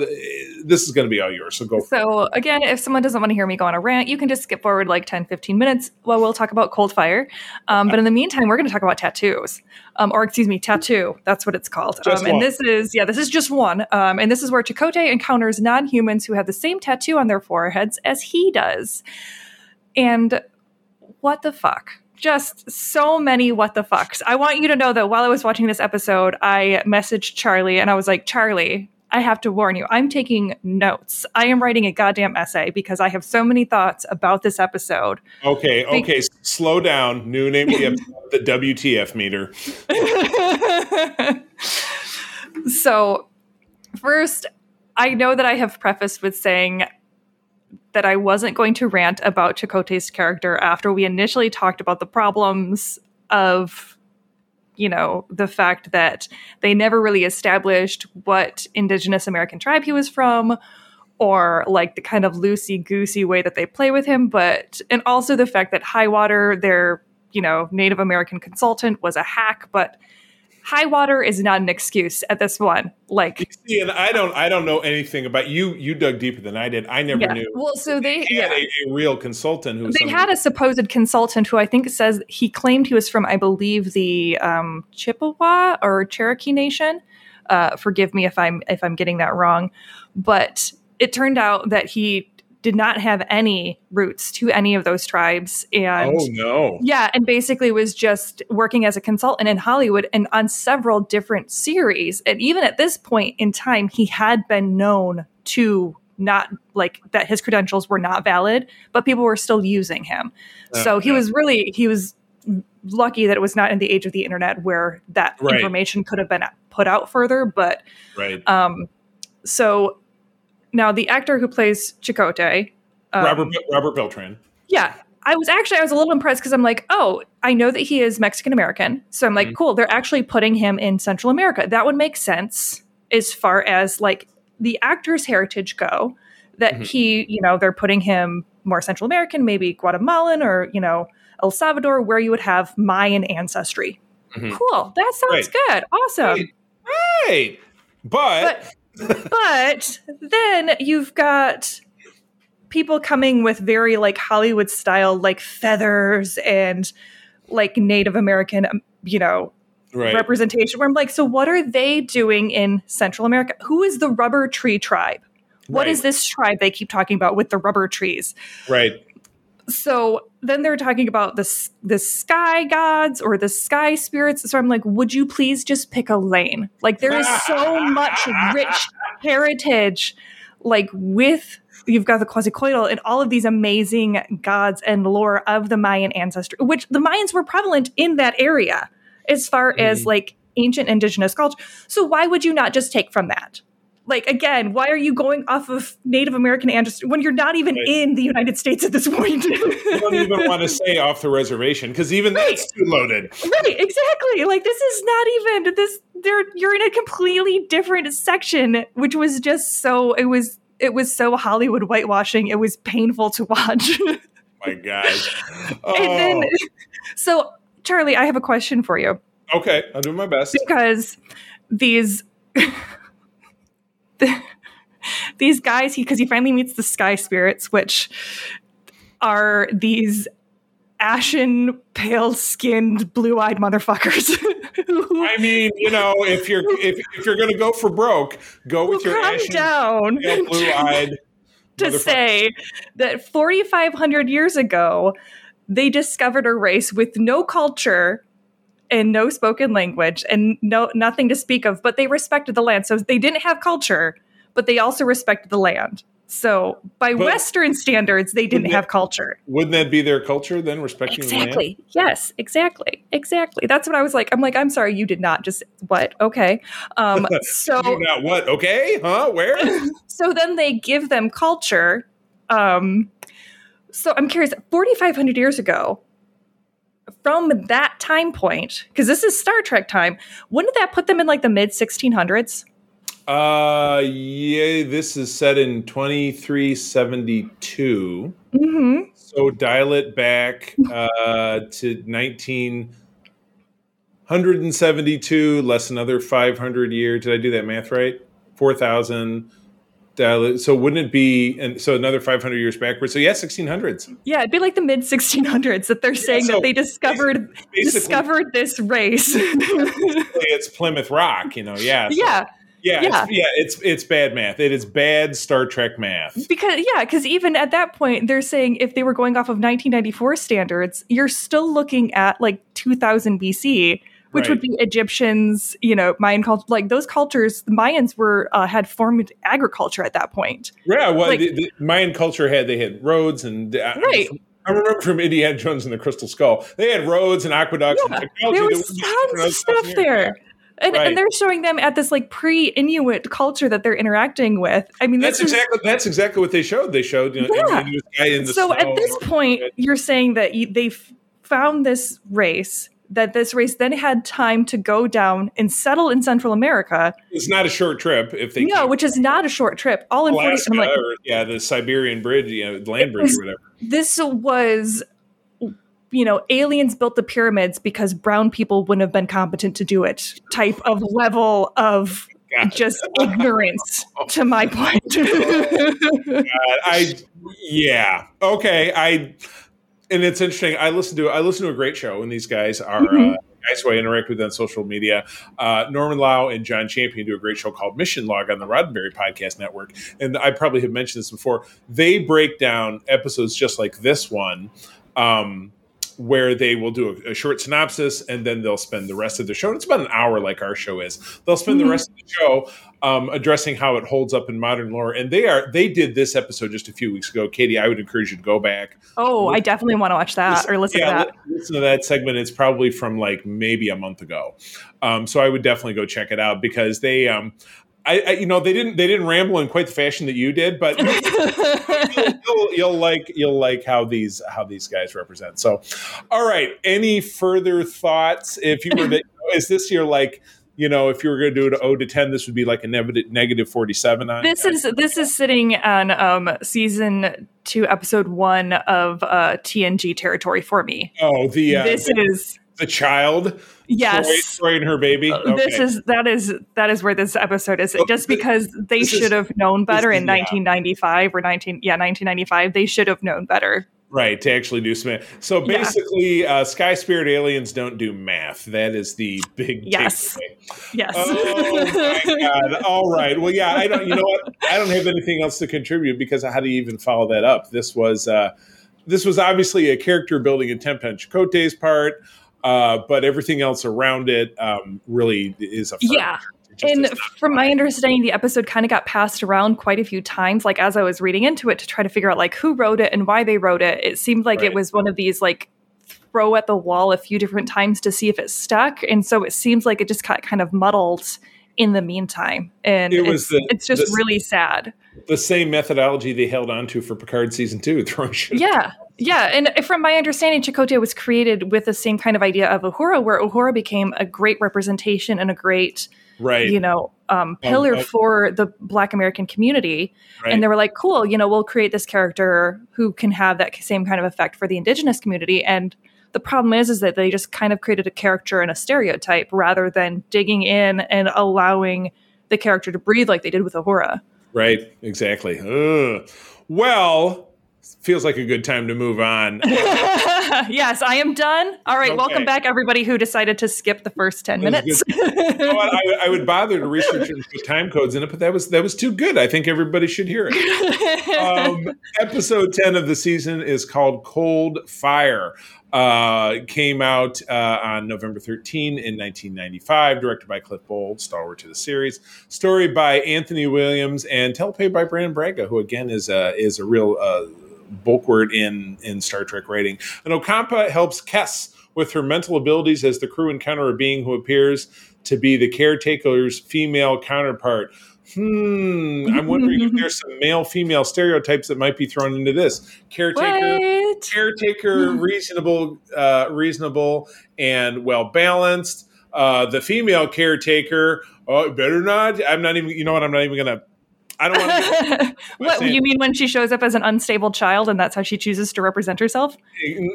this is going to be all yours. So go. So again, if someone doesn't want to hear me go on a rant, you can just skip forward like 10, 15 minutes while we'll talk about cold fire. Um, but in the meantime, we're going to talk about tattoos, um, or excuse me, tattoo. That's what it's called. Um, and this is yeah, this is just one. Um, and this is where Chakotay encounters non-humans who have the same tattoo on their foreheads as he does. And what the fuck? Just so many what the fucks. I want you to know that while I was watching this episode, I messaged Charlie and I was like, Charlie, I have to warn you, I'm taking notes. I am writing a goddamn essay because I have so many thoughts about this episode. Okay, okay, Be- slow down. New name of the episode, the WTF meter. so, first, I know that I have prefaced with saying that I wasn't going to rant about Chakotay's character after we initially talked about the problems of, you know, the fact that they never really established what indigenous American tribe he was from or like the kind of loosey goosey way that they play with him, but and also the fact that Highwater, their, you know, Native American consultant was a hack, but Highwater is not an excuse at this one. Like, see, and I don't, I don't know anything about you. You dug deeper than I did. I never yeah. knew. Well, so they, they had a, a, real consultant who. They had a supposed consultant who I think says he claimed he was from, I believe, the um, Chippewa or Cherokee Nation. Uh, forgive me if I'm if I'm getting that wrong, but it turned out that he did not have any roots to any of those tribes. And oh no. Yeah and basically was just working as a consultant in hollywood and on several different series. And even at this point in time he had been known to not like that his credentials were not valid but people were still using him. Oh, so he yeah. was really he was lucky that it was not in the age of the internet where that right. information could have been put out further but right. um so now the actor who plays Chakotay, um, Robert Robert Beltran. Yeah, I was actually I was a little impressed because I'm like, oh, I know that he is Mexican American, so I'm like, mm-hmm. cool. They're actually putting him in Central America. That would make sense as far as like the actor's heritage go. That mm-hmm. he, you know, they're putting him more Central American, maybe Guatemalan or you know El Salvador, where you would have Mayan ancestry. Mm-hmm. Cool. That sounds right. good. Awesome. Right. right. But but, but then you've got people coming with very like Hollywood style like feathers and like Native American, um, you know, right. representation. Where I'm like, so what are they doing in Central America? Who is the rubber tree tribe? What right. is this tribe they keep talking about with the rubber trees? Right. So then they're talking about the the sky gods or the sky spirits. So I'm like, would you please just pick a lane? Like there is so much rich heritage, like with you've got the Quetzalcoatl and all of these amazing gods and lore of the Mayan ancestry, which the Mayans were prevalent in that area as far mm. as like ancient indigenous culture. So why would you not just take from that? Like again why are you going off of native american ancestry when you're not even right. in the united states at this point you don't even want to say off the reservation because even right. that's too loaded right exactly like this is not even this there you're in a completely different section which was just so it was it was so hollywood whitewashing it was painful to watch my gosh oh. and then oh. so charlie i have a question for you okay i'll do my best because these the, these guys, he because he, finally meets the sky spirits, which are these ashen, pale skinned, blue eyed motherfuckers. I mean, you know, if you're if, if you're gonna go for broke, go with your ashen, down, blue eyed. to say that 4,500 years ago, they discovered a race with no culture and no spoken language and no nothing to speak of, but they respected the land. So they didn't have culture, but they also respected the land. So by but Western standards, they didn't have culture. Wouldn't that be their culture then, respecting exactly. Yes, exactly, exactly. That's what I was like. I'm like, I'm sorry, you did not just what? Okay. Um, so not what? Okay, huh? Where? so then they give them culture. Um, so I'm curious. 4,500 years ago, from that time point, because this is Star Trek time, wouldn't that put them in like the mid 1600s? Uh, yeah, this is set in 2372. Mm-hmm. So dial it back uh, to 1972, less another 500 year. Did I do that math right? 4,000 so wouldn't it be and so another 500 years backwards so yeah 1600s yeah it'd be like the mid 1600s that they're saying yeah, so that they discovered discovered this race it's plymouth rock you know yeah so, yeah yeah, yeah. It's, yeah, it's it's bad math. It is bad Star Trek math. Because yeah, because even at that point, they're saying if they were going off of 1994 standards, you're still looking at like 2000 BC, which right. would be Egyptians, you know, Mayan culture. Like those cultures, the Mayans were uh, had formed agriculture at that point. Yeah, well, like, the, the, Mayan culture had they had roads and uh, right. I remember from Indiana Jones and the Crystal Skull, they had roads and aqueducts yeah, and. There was tons of stuff there. And, right. and, they're showing them at this like pre-Inuit culture that they're interacting with. I mean, that's exactly that's exactly what they showed. They showed you know, yeah. so at this point, you're saying that they found this race that this race then had time to go down and settle in Central America. It's not a short trip if they no, which is not a short trip. All in Alaska 40, like, or, yeah, the Siberian bridge, you know, land bridge was, or whatever. This was, you know, aliens built the pyramids because brown people wouldn't have been competent to do it. Type of level of just ignorance to my point. God, I yeah okay I and it's interesting. I listen to I listen to a great show, and these guys are mm-hmm. uh, guys who I interact with on social media. Uh, Norman Lau and John Champion do a great show called Mission Log on the Roddenberry Podcast Network, and I probably have mentioned this before. They break down episodes just like this one. Um, where they will do a, a, short synopsis and then they'll spend the rest of the show. And it's about an hour, like our show is. They'll spend mm-hmm. the rest of the show um, addressing how it holds up in modern lore. And they are they did this episode just a few weeks ago. Katie, I would encourage you to go back. Oh, I definitely want to watch that listen, or listen yeah, to that. Listen to that segment. It's probably from like maybe a month ago. Um, so I would definitely go check it out because they. Um, I, I, you know they didn't they didn't ramble in quite the fashion that you did, but you'll, you'll, you'll, like you'll like how these how these guys represent. So, all right. Any further thoughts? If you were to, is this your like you know, if you were going to do it 0 to 10, this would be like a negative 47 on. This is this is sitting on um, season two, episode one of uh, TNG territory for me. Oh, the uh, this the, is the child. Yes, Troi, and her baby. Uh, okay. This is that is that is where this episode is. Just because they should have known better in 1995 or 19 yeah 1995, they should have known better. Right, to actually do some So basically, yeah. uh, Sky Spirit aliens don't do math. That is the big yes, takeaway. yes. Oh my god! All right. Well, yeah. I don't. You know what? I don't have anything else to contribute because how do you even follow that up? This was uh, this was obviously a character building attempt on Chakotay's part, uh, but everything else around it um, really is a yeah and from my understanding the episode kind of got passed around quite a few times like as i was reading into it to try to figure out like who wrote it and why they wrote it. It seemed like right. it was one of these like throw at the wall a few different times to see if it stuck and so it seems like it just got kind of muddled in the meantime. And it it's, the, it's just the, really sad. the same methodology they held on to for picard season two throwing shit yeah. yeah, and from my understanding, Chakotay was created with the same kind of idea of Uhura, where Uhura became a great representation and a great right you know um, pillar um, uh, for the black american community right. and they were like cool you know we'll create this character who can have that same kind of effect for the indigenous community and the problem is is that they just kind of created a character and a stereotype rather than digging in and allowing the character to breathe like they did with Uhura. Right, exactly. Ugh. Well, feels like a good time to move on. yes, I am done. All right, okay. welcome back, everybody who decided to skip the first ten minutes. you know I, I, would bother to research and put time codes in it, but that was that was too good. I think everybody should hear it. um, episode ten of the season is called Cold Fire. Uh, came out uh, on November 13 in 1995, directed by Cliff Bole, stalwart to the series. Story by Anthony Williams and teleplay by Brannon Braga, who again is a is a real uh, bulkward in in Star Trek writing. And Ocampa helps Kes with her mental abilities as the crew encounter a being who appears to be the caretaker's female counterpart. Hmm, I'm wondering if there's some male female stereotypes that might be thrown into this. Caretaker, what? caretaker, reasonable, uh, reasonable, and well balanced. Uh, the female caretaker, oh, better not. I'm not even. You know what? I'm not even gonna I don't want to. what you mean when she shows up as an unstable child, and that's how she chooses to represent herself?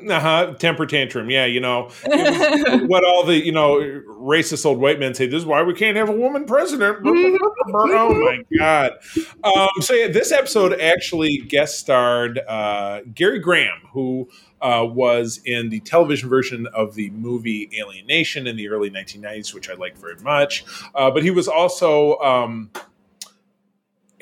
Uh huh. Temper tantrum. Yeah, you know what all the you know racist old white men say. This is why we can't have a woman president. oh my god. Um, so yeah, this episode actually guest starred uh, Gary Graham, who. Uh, was in the television version of the movie Alien Nation in the early 1990s, which I liked very much. Uh, but he was also um,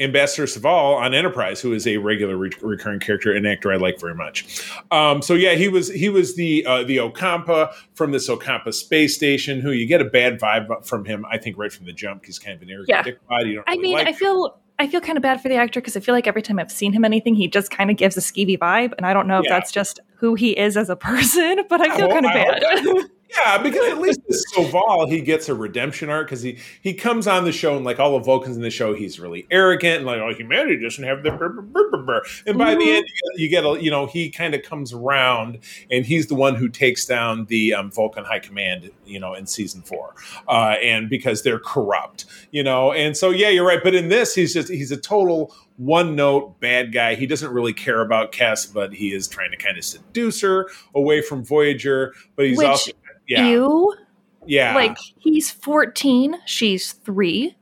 Ambassador Soval on Enterprise, who is a regular re- recurring character and actor I like very much. Um, so yeah, he was he was the uh, the Ocampa from this Ocampa space station. Who you get a bad vibe from him, I think, right from the jump. He's kind of an arrogant yeah. You don't. I really mean, like I feel. I feel kind of bad for the actor because I feel like every time I've seen him anything, he just kind of gives a skeevy vibe, and I don't know if yeah. that's just who he is as a person, but I feel kind of bad. Yeah, because at least with Soval, he gets a redemption arc because he he comes on the show and like all the Vulcans in the show, he's really arrogant and like, oh, humanity doesn't have the. Burr, burr, burr, and by mm-hmm. the end, you get, a you know he kind of comes around and he's the one who takes down the um, Vulcan High Command, you know, in season four, uh, and because they're corrupt, you know, and so yeah, you're right. But in this, he's just he's a total one note bad guy. He doesn't really care about Kes, but he is trying to kind of seduce her away from Voyager. But he's Which, also yeah. you. Yeah. Like he's 14, she's three.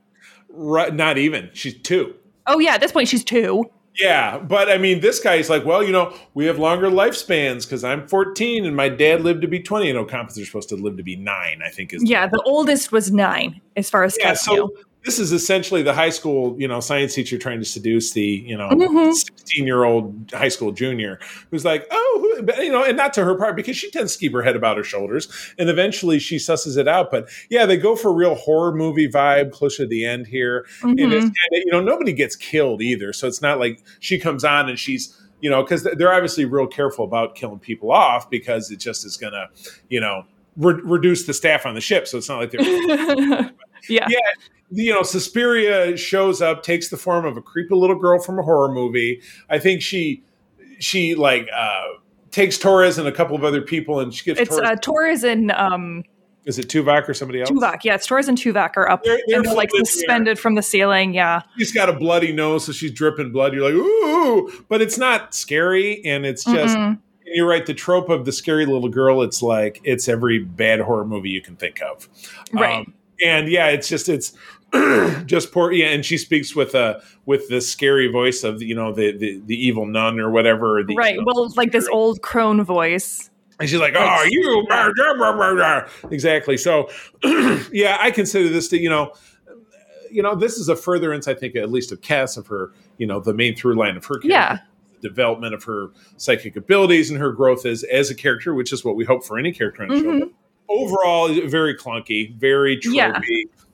Right, not even. She's two. Oh, yeah. At this point, she's two. Yeah, but I mean, this guy's like, well, you know, we have longer lifespans because I'm 14 and my dad lived to be 20. You know, are supposed to live to be nine. I think is yeah. The oldest was nine, as far as yeah. So this is essentially the high school, you know, science teacher trying to seduce the, you know, mm-hmm. 16 year old high school junior who's like, oh, you know, and not to her part because she tends to keep her head about her shoulders. And eventually she susses it out. But yeah, they go for a real horror movie vibe closer to the end here. Mm-hmm. And it's mm-hmm. you know, nobody gets killed either. So it's not like she comes on and she's, you know, because they're obviously real careful about killing people off because it just is going to, you know, re- reduce the staff on the ship. So it's not like they're. yeah. Yeah. You know, Suspiria shows up, takes the form of a creepy little girl from a horror movie. I think she she like uh takes Torres and a couple of other people and she gets it's Torres. uh, Torres and um Is it Tuvok or somebody else? Tuvok. Yeah, it's Torres and Tuvok are up They're- they're and they're like suspended from the ceiling. Yeah. She's got a bloody nose, so she's dripping blood. You're like, ooh, but it's not scary, and it's just. Mm-mm. You're right. The trope of the scary little girl. It's like it's every bad horror movie you can think of. Right. Um, and yeah, it's just it's just poor. Yeah, and she speaks with a with the scary voice of you know the the, the evil nun or whatever. Or the, right. you know, Well, it's like this old crone voice. and she's like, "Oh, you!" blah, blah, blah, blah, blah." Exactly. So, yeah, I consider this to you know, you know, this is a furtherance, I think, at least of Kes of her, you know, the main through line of her character, Yeah. the development of her psychic abilities and her growth as as a character, which is what we hope for any character on the show. Mm-hmm. Overall, very clunky, very tropey. Yeah.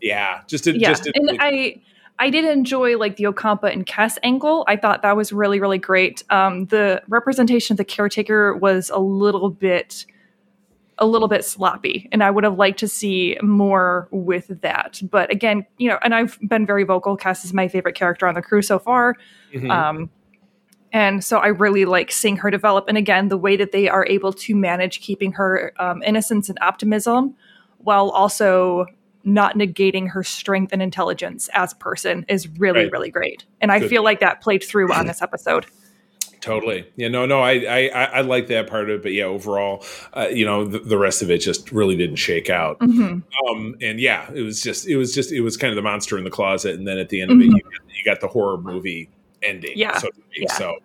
Yeah, just it, Yeah. just it, and I I did enjoy like the Ocampa and Kes angle. I thought that was really, really great. Um, the representation of the caretaker was a little bit a little bit sloppy and i would have liked to see more with that but again you know and i've been very vocal Kes is my favorite character on the crew so far Mhm. um, and so I really like seeing her develop. And again, the way that they are able to manage keeping her um, innocence and optimism while also not negating her strength and intelligence as a person is really, Right. really great. And I Good. feel like that played through on this episode. Totally. Yeah. No. No. I. I. I like that part of it, but yeah. Overall, uh, you know, the, the rest of it just really didn't shake out. Mhm. Um. And yeah, it was just. It was just. It was kind of the monster in the closet, and then at the end of it, Mhm. you, got- you got the horror movie ending. Yeah. So. to. Yeah. So.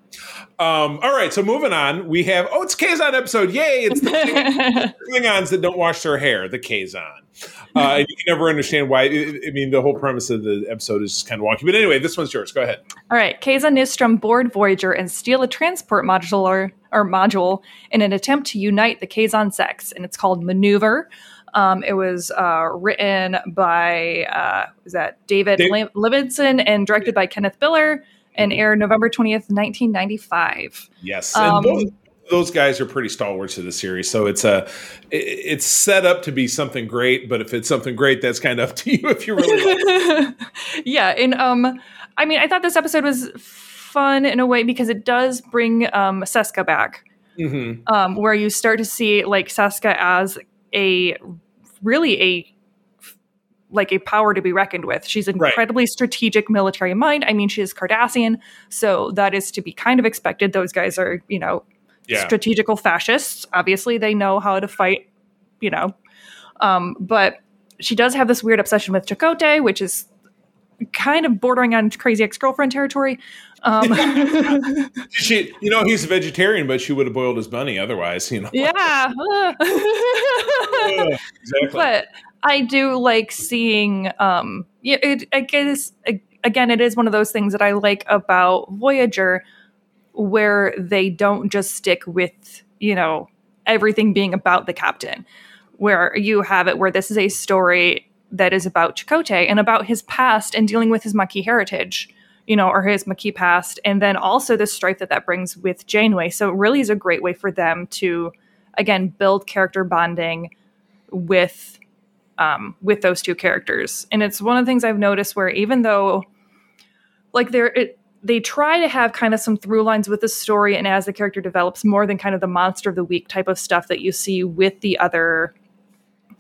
Um. All right. So moving on, we have. Oh, it's Kazon episode. Yay! It's the Klingons that don't wash their hair. The Kazon. Uh, and you can never understand why. I mean, the whole premise of the episode is just kind of wonky. But anyway, this one's yours. Go ahead. All right, Kazon-Nistrim board Voyager and steal a transport module or module in an attempt to unite the Kazon sex, and it's called Maneuver. Um, it was uh, written by uh, was that David Dave- Livingston and directed by Kenneth Biller, and aired November twentieth, nineteen ninety five. Yes, Um, those guys are pretty stalwarts of the series. So it's a it- it's set up to be something great, but if it's something great, that's kind of up to you if you really. yeah, and um, I mean, I thought this episode was fun in a way because it does bring um Seska back. Mhm. um, where you start to see like Seska as a really a like a power to be reckoned with. She's an Right. incredibly strategic military mind. I mean, she is Cardassian, so that is to be kind of expected. Those guys are, you know, Yeah, strategical fascists. Obviously, they know how to fight, you know. Um, but she does have this weird obsession with Chakotay, which is kind of bordering on crazy ex-girlfriend territory. Um, she you know he's a vegetarian, but she would have boiled his bunny otherwise. You know, yeah. Exactly. but I do like seeing. Um, yeah, it, I guess again, it is one of those things that I like about Voyager, where they don't just stick with you know everything being about the captain. Where you have it, where this is a story that is about Chakotay and about his past and dealing with his Maquis heritage, you know, or his Maquis past, and then also the strife that that brings with Janeway. So it really is a great way for them to, again, build character bonding with um, with those two characters. And it's one of the things I've noticed where even though like they're it, they try to have kind of some through lines with the story and as the character develops more than kind of the monster of the week type of stuff that you see with the other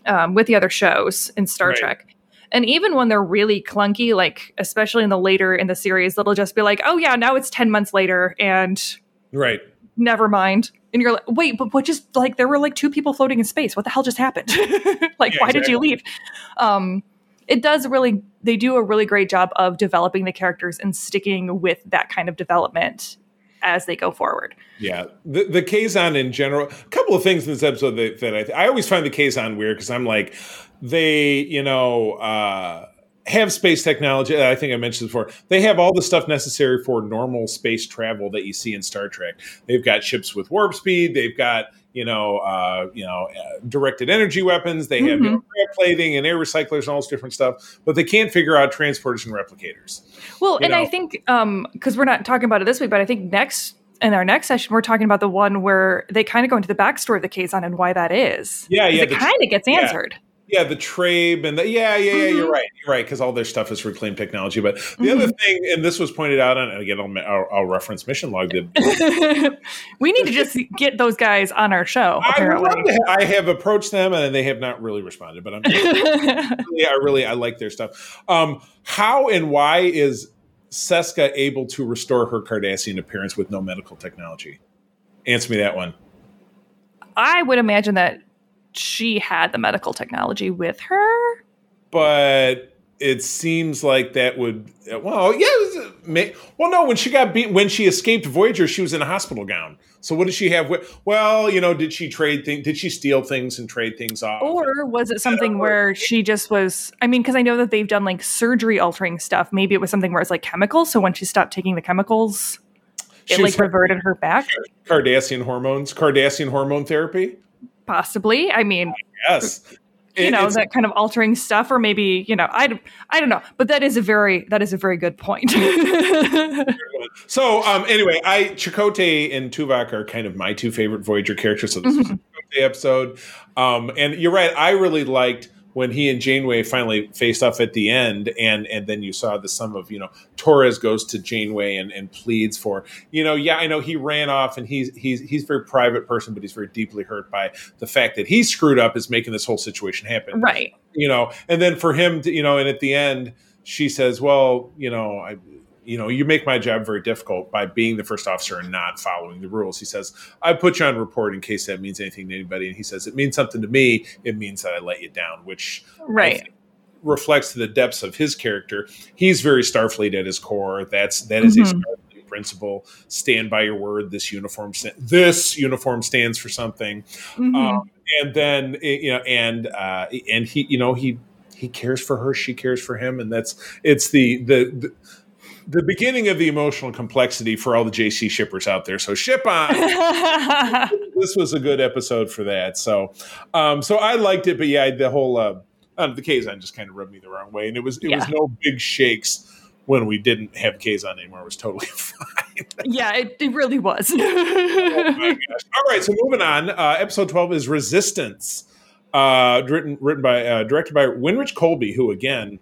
um, with the other shows in Star Right. Trek. And even when they're really clunky, like especially in the later in the series, it'll just be like, oh yeah, now it's 10 months later and right. never mind. And you're like, wait, but what just like there were like two people floating in space. What the hell just happened? like, Yeah, why did you leave? Um, it does really, they do a really great job of developing the characters and sticking with that kind of development as they go forward. Yeah, the the Kazon in general. A couple of things in this episode that, that I I always find the Kazon weird because I'm like, they you know uh, have space technology. I think I mentioned before. They have all the stuff necessary for normal space travel that you see in Star Trek. They've got ships with warp speed. They've got you know uh, you know uh, directed energy weapons. They have you know, plating and air recyclers and all this different stuff. But they can't figure out transporters and replicators. Well, You and I know. think um because we're not talking about it this week, but I think next in our next session we're talking about the one where they kind of go into the backstory of the Kazon and why that is. Yeah, yeah, It kind of gets answered. yeah, the Trabe and the, yeah, yeah, yeah. Mm-hmm. You're right. You're right because all their stuff is reclaimed technology. But the mm-hmm. other thing, and this was pointed out, and again, I'll, I'll, I'll reference Mission Log. we need to just get those guys on our show. Apparently. I, I, have approached them, and they have not really responded. But I'm, really, I really, I like their stuff. Um, how and why is Seska able to restore her Cardassian appearance with no medical technology? Answer me that one. I would imagine that she had the medical technology with her. But it seems like that would well yeah uh, well no when she got beat when she escaped voyager she was in a hospital gown. So what did she have with well you know did she trade things did she steal things and trade things off? Or was it something where she just was i mean because i know that they've done like surgery altering stuff. Maybe it was something where it's like chemicals. So when she stopped taking the chemicals it she like reverted her back. Cardassian hormones cardassian hormone therapy possibly. I mean, yes. You it, know that kind of altering stuff, or maybe you know, I, I don't know, but that is a very that is a very good point. so um, anyway, I Chakotay and Tuvok are kind of my two favorite Voyager characters. So this mm-hmm. was a Chakotay episode, um, and you're right. I really liked when he and Janeway finally faced off at the end, and and then you saw the sum of you know Torres goes to Janeway and, and pleads for you know yeah I know he ran off and he's he's he's a very private person, but he's very deeply hurt by the fact that he screwed up is making this whole situation happen, right? You know, and then for him to you know, and at the end she says, well you know I you know, you make my job very difficult by being the first officer and not following the rules. He says, I put you on report in case that means anything to anybody. And he says, it means something to me. It means that I let you down, which right. reflects the depths of his character. He's very Starfleet at his core. That's, that is mm-hmm. a Starfleet principle. Stand by your word. This uniform, this uniform stands for something. Mm-hmm. Um, and then, you know, and, uh, and he, you know, he, he cares for her. She cares for him. And that's, it's the, the, the the beginning of the emotional complexity for all the JC shippers out there. So ship on. this was a good episode for that. So, um, so I liked it, but yeah, the whole uh, um, the Kazon just kind of rubbed me the wrong way, and it was it yeah. was no big shakes when we didn't have Kazon anymore. It was totally fine. yeah, it, it really was. oh All right, so moving on. Uh, episode twelve is Resistance. Uh, written written by uh, directed by Winrich Kolbe, who again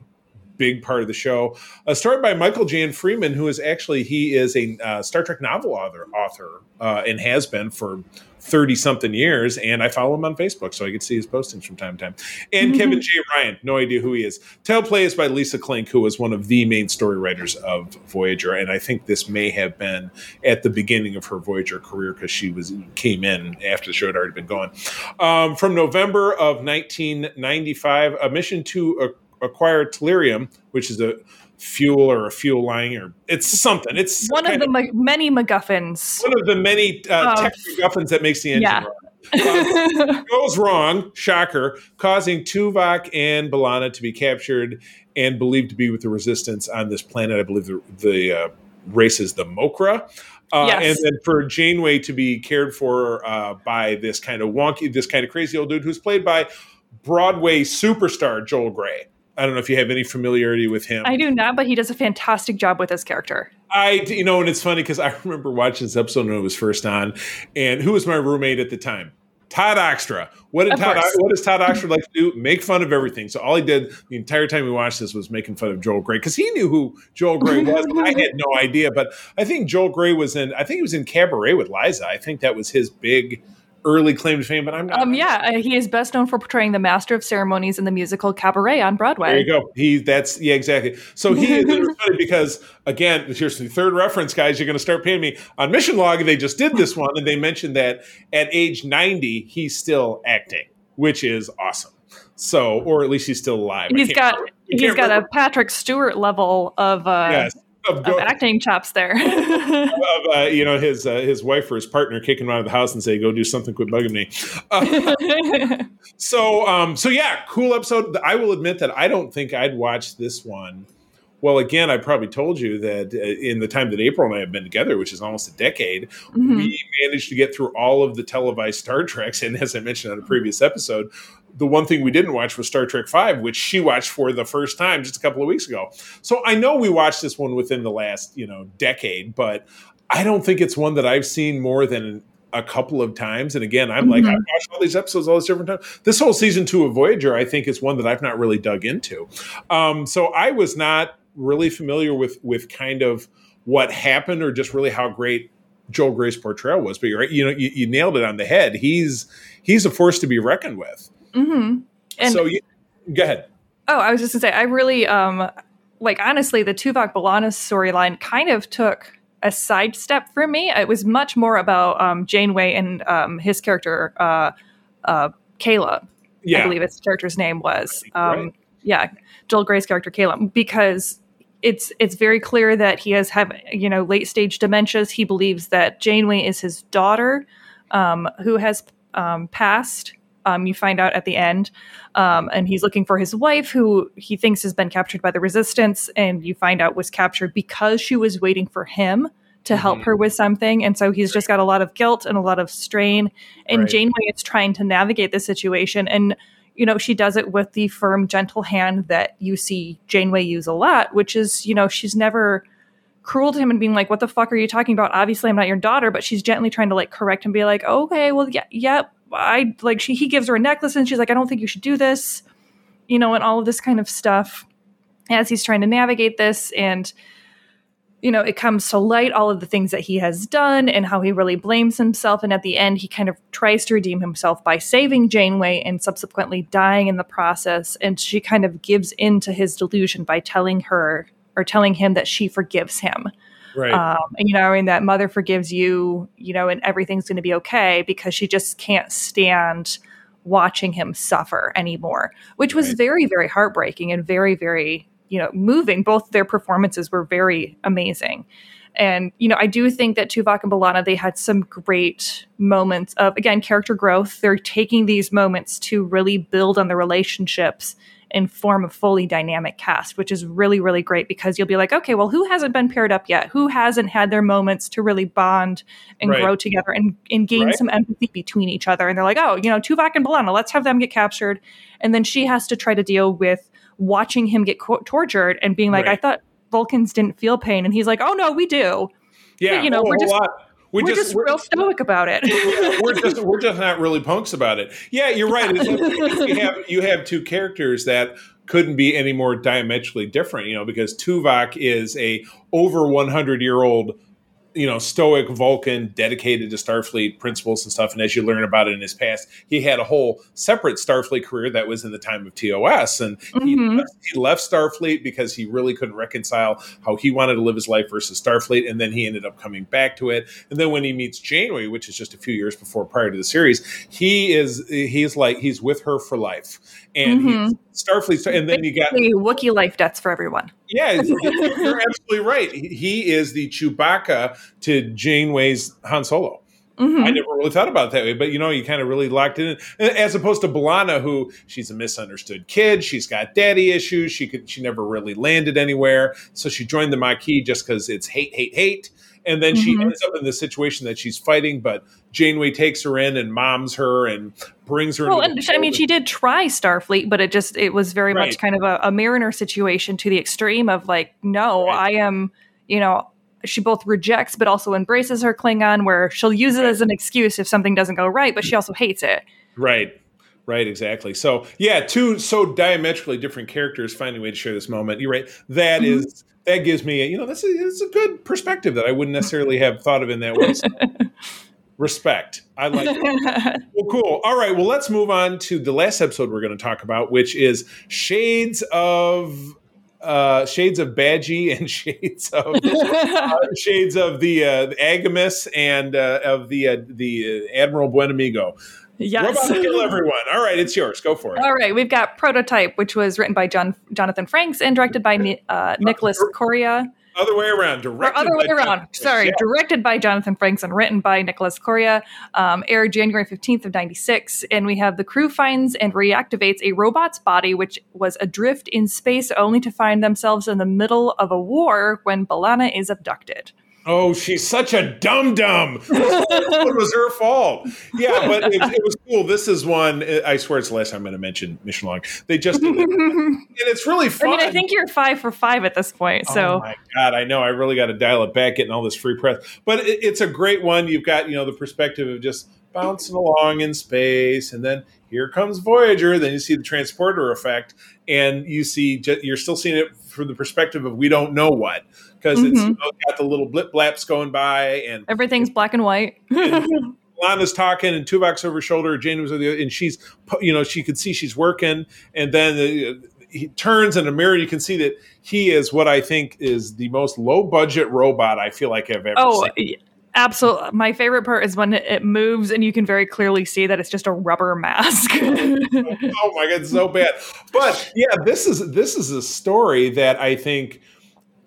big part of the show. A story by Michael Jan Friedman, who is actually he is a uh, Star Trek novel author, author uh, and has been for thirty something years. And I follow him on Facebook, so I can see his postings from time to time. And mm-hmm. Kevin J. Ryan, no idea who he is. Teleplay is by Lisa Klink, who was one of the main story writers of Voyager, and I think this may have been at the beginning of her Voyager career because she was came in after the show had already been going. Um, from November of 1995, a mission to a acquire tellurium, which is a fuel or a fuel line, or it's something. It's one of the ma- many MacGuffins. One of the many uh, tech MacGuffins that makes the engine yeah. run. Uh, goes wrong, shocker, causing Tuvok and B'Elanna to be captured and believed to be with the resistance on this planet. I believe the, the uh, race is the Mokra. Uh, yes. And then for Janeway to be cared for uh, by this kind of wonky, this kind of crazy old dude who's played by Broadway superstar Joel Grey. I don't know if you have any familiarity with him. I do not, but he does a fantastic job with his character. I, you know, and it's funny because I remember watching this episode when it was first on, and who was my roommate at the time? Todd Oxtra. What did Todd? What does Todd Oxtra like to do? Make fun of everything. So all he did the entire time we watched this was making fun of Joel Grey because he knew who Joel Grey was. I had no idea, but I think Joel Grey was in. I think he was in Cabaret with Liza. I think that was his big early claim to fame, but I'm not. Um, yeah, uh, he is best known for portraying the master of ceremonies in the musical Cabaret on Broadway. There you go. He that's yeah exactly. So he is funny because again, here's the third reference, guys. You're going to start paying me on Mission Log. They just did this one, and they mentioned that at age 90 he's still acting, which is awesome. So, or at least he's still alive. He's got he's got remember. a Patrick Stewart level of uh, yes of, go- of acting chops there. of, uh, you know, his uh, his wife or his partner kicking him out of the house and say, "Go do something, quit bugging me." Uh, so, um, so yeah, cool episode. I will admit that I don't think I'd watch this one. Well, again, I probably told you that uh, in the time that April and I have been together, which is almost a decade, mm-hmm. we managed to get through all of the televised Star Treks. And as I mentioned on a previous episode, the one thing we didn't watch was Star Trek Five, which she watched for the first time just a couple of weeks ago. So I know we watched this one within the last you know decade, but I don't think it's one that I've seen more than a couple of times. And again, I'm mm-hmm. like, I've watched all these episodes all this different times. This whole season two of Voyager, I think, is one that I've not really dug into. Um, so I was not really familiar with with kind of what happened or just really how great Joel Grey's portrayal was. But you're right, you know, you, you nailed it on the head. He's he's a force to be reckoned with. Mm-hmm. And so you, go ahead. Oh, I was just gonna say, I really um like honestly, the Tuvok B'Elanna storyline kind of took a sidestep for me. It was much more about um, Janeway and um, his character, uh, uh, Kayla. Yeah. I believe his character's name was. Um, right. Yeah, Joel Grey's character, Kayla, because it's it's very clear that he has have you know late stage dementias. He believes that Janeway is his daughter, um, who has um, passed. Um, you find out at the end, um, and he's looking for his wife, who he thinks has been captured by the Resistance, and you find out was captured because she was waiting for him to mm-hmm. help her with something, and so he's just got a lot of guilt and a lot of strain. And right. Janeway is trying to navigate the situation, and you know, she does it with the firm, gentle hand that you see Janeway use a lot, which is, you know, she's never cruel to him and being like, "What the fuck are you talking about? Obviously, I'm not your daughter." But she's gently trying to like correct him, and be like, "Okay, well, yeah, yeah." I like she he gives her a necklace and she's like, "I don't think you should do this," you know, and all of this kind of stuff as he's trying to navigate this and you know, it comes to light all of the things that he has done and how he really blames himself. And at the end, he kind of tries to redeem himself by saving Janeway and subsequently dying in the process. And she kind of gives in to his delusion by telling her or telling him that she forgives him. Right. Um, and, you know, and that mother forgives you, you know, and everything's going to be okay because she just can't stand watching him suffer anymore, which was right. very, very heartbreaking and very, very you know moving both their performances were very amazing and you know i do think that tuvok and B'Elanna they had some great moments of again character growth they're taking these moments to really build on the relationships and form a fully dynamic cast which is really really great because you'll be like okay well who hasn't been paired up yet who hasn't had their moments to really bond and right. grow together and, and gain right. some empathy between each other and they're like oh you know tuvok and B'Elanna let's have them get captured and then she has to try to deal with watching him get co- tortured and being like, right. I thought Vulcans didn't feel pain. And he's like, oh, no, we do. Yeah. But, you know, oh, we're just. We we're just, just we're, real stoic about it. we're just we're just not really punks about it. Yeah, you're right. you have you have two characters that couldn't be any more diametrically different. You know, because Tuvok is a over 100 year old you know, stoic Vulcan dedicated to Starfleet principles and stuff. And as you learn about it in his past, he had a whole separate Starfleet career that was in the time of TOS. And mm-hmm. he, left, he, left, Starfleet because he really couldn't reconcile how he wanted to live his life versus Starfleet. And then he ended up coming back to it. And then when he meets Janeway, which is just a few years before prior to the series, he is, he's like, he's with her for life. And mm-hmm. Starfleet, and then you got Wookiee life debts for everyone. Yeah, you're absolutely right. He is the Chewbacca to Janeway's Han Solo. Mm-hmm. I never really thought about that way, but you know, you kind of really locked in, as opposed to B'Elanna, who she's a misunderstood kid. She's got daddy issues. She could, she never really landed anywhere, so she joined the Maquis just because it's hate, hate, hate. And then mm-hmm. she ends up in the situation that she's fighting, but Janeway takes her in and moms her and brings her. Well, and I mean, she did try Starfleet, but it just it was very right. much kind of a, a Mariner situation to the extreme of like, no, right. I am, you know, she both rejects but also embraces her Klingon, where she'll use it as an excuse if something doesn't go right, but she also hates it. Right. Right, exactly. So, yeah, two so diametrically different characters finding a way to share this moment. You're right. That mm-hmm. is that gives me, a, you know, that's a, that's a good perspective that I wouldn't necessarily have thought of in that way. So, respect. I like it. well, cool. All right. Well, let's move on to the last episode we're going to talk about, which is Shades of uh, shades of Badgey and shades of uh, shades of the uh, Agimus and uh, of the uh, the uh, Admiral Buenamigo. Yes. Robot kill everyone. All right, it's yours. Go for it. All right, we've got Prototype, which was written by John Jonathan Frakes and directed by uh, Nicholas Corea. Other way around. Directed or other way around. John Sorry, yeah. directed by Jonathan Frakes and written by Nicholas Corea. Um, aired January 15th of 96. And we have the crew finds and reactivates a robot's body, which was adrift in space only to find themselves in the middle of a war when B'Elanna is abducted. Oh, she's such a dum dum. it was her fault. Yeah, but it, it, was cool. This is one. I swear it's the last time I'm going to mention Mission Log. They just and it's really fun. I mean, I think you're five for five at this point. So, oh my god, I know. I really got to dial it back, getting all this free press. But it, it's a great one. You've got you know the perspective of just bouncing along in space, and then here comes Voyager. Then you see the transporter effect, and you see you're still seeing it from the perspective of we don't know what because mm-hmm. it's you know, got the little blip blaps going by and everything's black and white. and Lana's talking and two Tuvok's over her shoulder. Jane was the and she's you know she could see she's working and then the, he turns in a mirror. You can see that he is what I think is the most low budget robot I feel like I've ever oh, seen. Absolutely. My favorite part is when it moves and you can very clearly see that it's just a rubber mask. oh my god, so bad. But yeah, this is this is a story that I think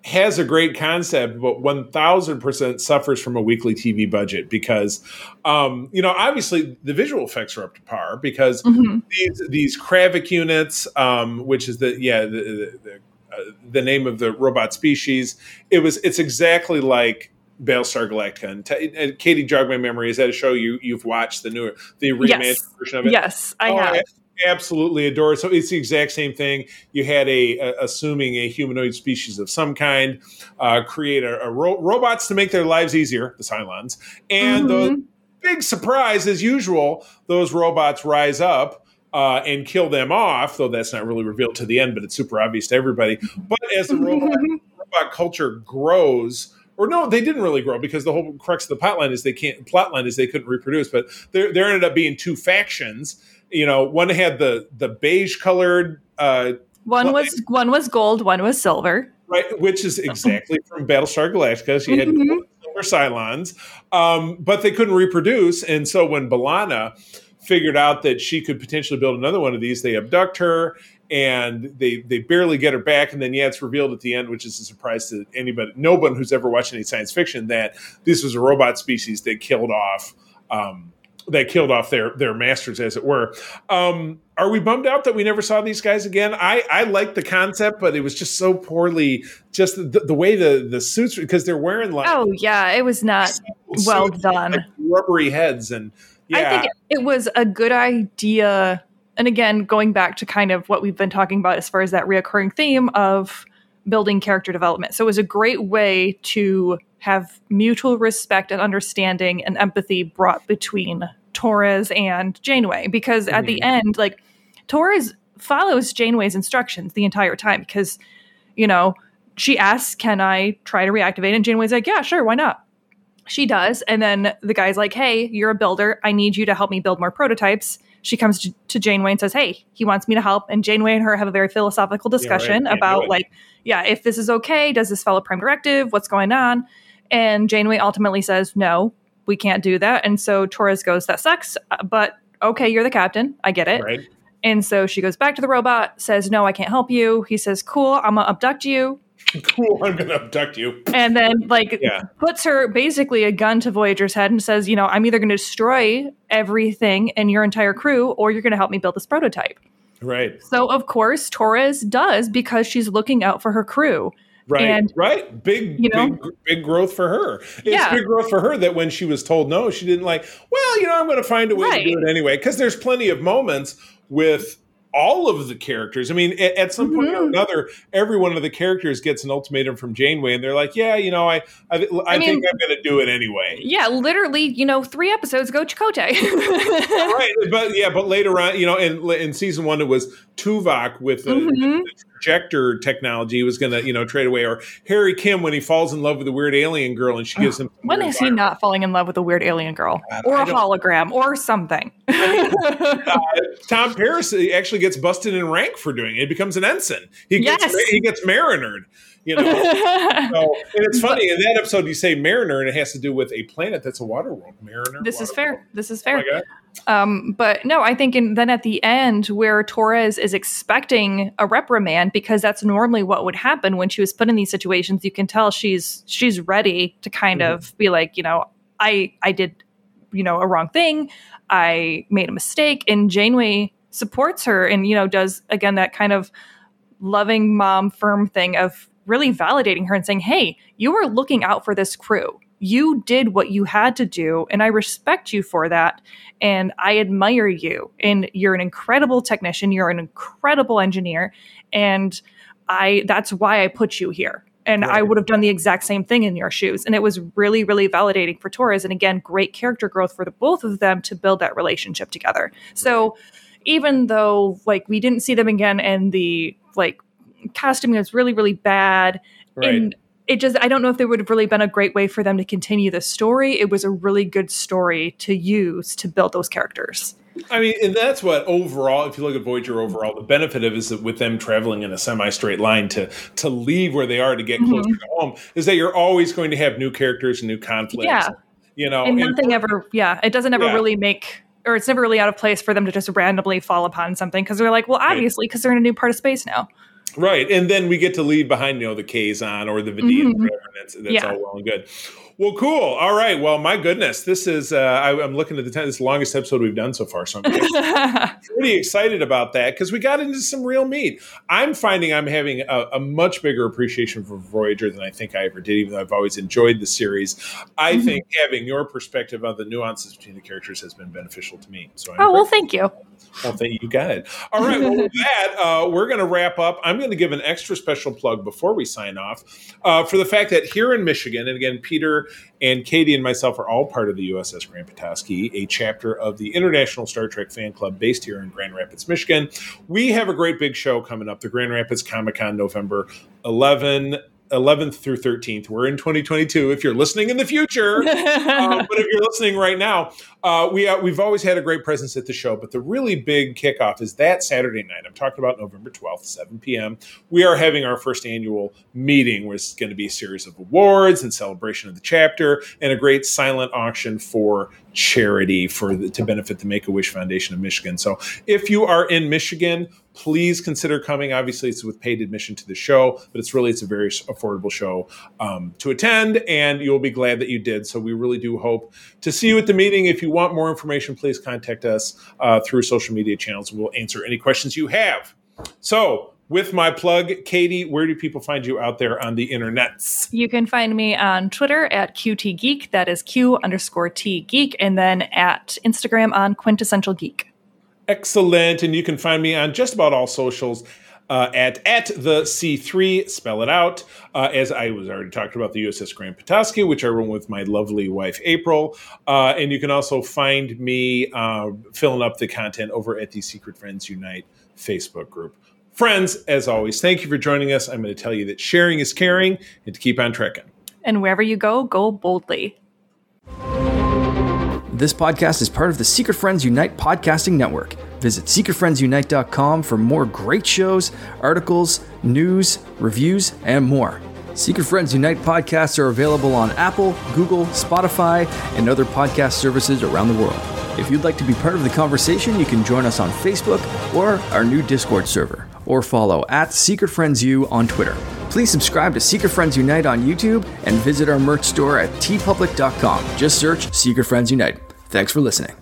has a great concept, but 1000% suffers from a weekly TV budget because, um, you know, obviously the visual effects are up to par because mm-hmm. these, these Cravic units, um, which is the, yeah, the, the, the, uh, the, name of the robot species, it was, it's exactly like Battlestar Galactica. And, t- and Katie, jog my memory. Is that a show you you've watched the newer the reimagined yes. version of it? Yes, I oh, have. Absolutely adore it. So it's the exact same thing. You had a, a assuming a humanoid species of some kind uh, create a, a ro- robots to make their lives easier, the Cylons, and mm-hmm. the big surprise, as usual, those robots rise up. Uh, and kill them off, though that's not really revealed to the end, but it's super obvious to everybody. But as the robot, robot culture grows, or no, they didn't really grow because the whole crux of the plotline is they can't plotline is they couldn't reproduce. But there there ended up being two factions. You know, one had the the beige colored. Uh, one was one was gold, one was silver. Right, which is exactly from Battlestar Galactica. She had mm-hmm. silver Cylons, um, but they couldn't reproduce, and so when B'Elanna figured out that she could potentially build another one of these, they abduct her and they they barely get her back and then yeah it's revealed at the end which is a surprise to anybody no one who's ever watched any science fiction that this was a robot species that killed off um, that killed off their their masters as it were um, are we bummed out that we never saw these guys again i i like the concept but it was just so poorly just the, the way the the suits because they're wearing like oh yeah it was not well done like rubbery heads and yeah. i think it was a good idea and again, going back to kind of what we've been talking about as far as that reoccurring theme of building character development. So it was a great way to have mutual respect and understanding and empathy brought between Torres and Janeway because mm-hmm. at the mm-hmm. end, like Torres follows Janeway's instructions the entire time because, you know, she asks, Can I try to reactivate? And Janeway's like, Yeah, sure, why not? She does. And then the guy's like, Hey, you're a builder. I need you to help me build more prototypes she comes to, to Janeway and says, Hey, he wants me to help. And Janeway and her have a very philosophical discussion yeah, right. about, like, yeah, if this is okay, does this follow Prime Directive? What's going on? And Janeway ultimately says, No, we can't do that. And so Torres goes, That sucks, but okay, you're the captain. I get it. Right. And so she goes back to the robot, says, No, I can't help you. He says, Cool, I'm going to abduct you. cool, I'm going to abduct you. And then, like, yeah. puts her basically a gun to Voyager's head and says, you know, I'm either going to destroy everything and your entire crew, or you're going to help me build this prototype. Right. So, of course, Torres does because she's looking out for her crew. Right, and, right. Big, you know, big, big growth for her. It's yeah. big growth for her that when she was told no, she didn't like. Well, you know, I'm going to find a way right. to do it anyway. Because there's plenty of moments with all of the characters. I mean, at, at some point mm-hmm. or another, every one of the characters gets an ultimatum from Janeway, and they're like, "Yeah, you know, I, I, I, I mean, think I'm going to do it anyway." Yeah, literally, you know, three episodes ago, Chakotay. right, but yeah, but later on, you know, in in season one, it was Tuvok with the, mm-hmm. the projector technology was going to, you know, trade away, or Harry Kim when he falls in love with a weird alien girl and she gives him. When is he not falling in love with a weird alien girl or a hologram or something? uh, Tom Paris actually gets busted in rank for doing it. He becomes an ensign. He gets yes. he gets marinered. You know, so, and it's funny in that episode you say Mariner, and it has to do with a planet that's a water world. Mariner. This is fair. World. This is fair. Oh um, but no, I think in, then at the end where Torres is expecting a reprimand because that's normally what would happen when she was put in these situations. You can tell she's she's ready to kind mm-hmm. of be like, you know, I I did you know a wrong thing. I made a mistake, and Janeway supports her and you know does again that kind of loving mom firm thing of really validating her and saying, Hey, you were looking out for this crew. You did what you had to do, and I respect you for that. And I admire you. And you're an incredible technician, you're an incredible engineer. And I that's why I put you here. And right. I would have done the exact same thing in your shoes. And it was really, really validating for Torres. And again, great character growth for the both of them to build that relationship together. So even though like we didn't see them again and the like costuming was really, really bad. Right. And it just I don't know if there would have really been a great way for them to continue the story. It was a really good story to use to build those characters. I mean, and that's what overall, if you look at Voyager overall, the benefit of is that with them traveling in a semi-straight line to to leave where they are to get mm-hmm. closer to home, is that you're always going to have new characters and new conflicts. Yeah, you know, and nothing and, ever. Yeah, it doesn't ever yeah. really make, or it's never really out of place for them to just randomly fall upon something because they're like, well, obviously, because they're in a new part of space now. Right, and then we get to leave behind, you know, the Kazon or the Vidiian, mm-hmm. that's, that's yeah. all well and good. Well, cool. All right. Well, my goodness, this is. Uh, I, am looking at the time. This is the longest episode we've done so far, so I'm pretty excited about that because we got into some real meat. I'm finding I'm having a, a, much bigger appreciation for Voyager than I think I ever did, even though I've always enjoyed the series. I mm-hmm. think having your perspective on the nuances between the characters has been beneficial to me. So, I'm oh well, thank you. Well, thank you. Got it. All right. Well, with that, uh, we're going to wrap up. I'm going to give an extra special plug before we sign off uh, for the fact that here in Michigan, and again, Peter and Katie and myself are all part of the USS Grand Petoskey, a chapter of the International Star Trek Fan Club based here in Grand Rapids, Michigan. We have a great big show coming up, the Grand Rapids Comic Con November 11 11th through 13th. We're in 2022. If you're listening in the future, uh, but if you're listening right now, uh, we uh, we've always had a great presence at the show. But the really big kickoff is that Saturday night. I'm talking about November 12th, 7 p.m. We are having our first annual meeting, where it's going to be a series of awards and celebration of the chapter, and a great silent auction for charity for the, to benefit the Make a Wish Foundation of Michigan. So if you are in Michigan, please consider coming. Obviously, it's with paid admission to the show, but it's really it's a very affordable show um, to attend, and you'll be glad that you did. So we really do hope to see you at the meeting. If you want more information, please contact us uh, through social media channels. We'll answer any questions you have. So with my plug, Katie, where do people find you out there on the internets? You can find me on Twitter at QT Geek. That is Q underscore T Geek, and then at Instagram on Quintessential Geek. Excellent. And you can find me on just about all socials. Uh, at at the C3, spell it out. Uh, as I was already talked about the USS Grand Petoskey, which I run with my lovely wife April, uh, and you can also find me uh, filling up the content over at the Secret Friends Unite Facebook group. Friends, as always, thank you for joining us. I'm going to tell you that sharing is caring, and to keep on trekking. And wherever you go, go boldly. This podcast is part of the Secret Friends Unite podcasting network. Visit secretfriendsunite.com for more great shows, articles, news, reviews, and more. Secret Friends Unite podcasts are available on Apple, Google, Spotify, and other podcast services around the world. If you'd like to be part of the conversation, you can join us on Facebook or our new Discord server, or follow at Secret Friends U on Twitter. Please subscribe to Secret Friends Unite on YouTube and visit our merch store at teepublic.com. Just search Secret Friends Unite. Thanks for listening.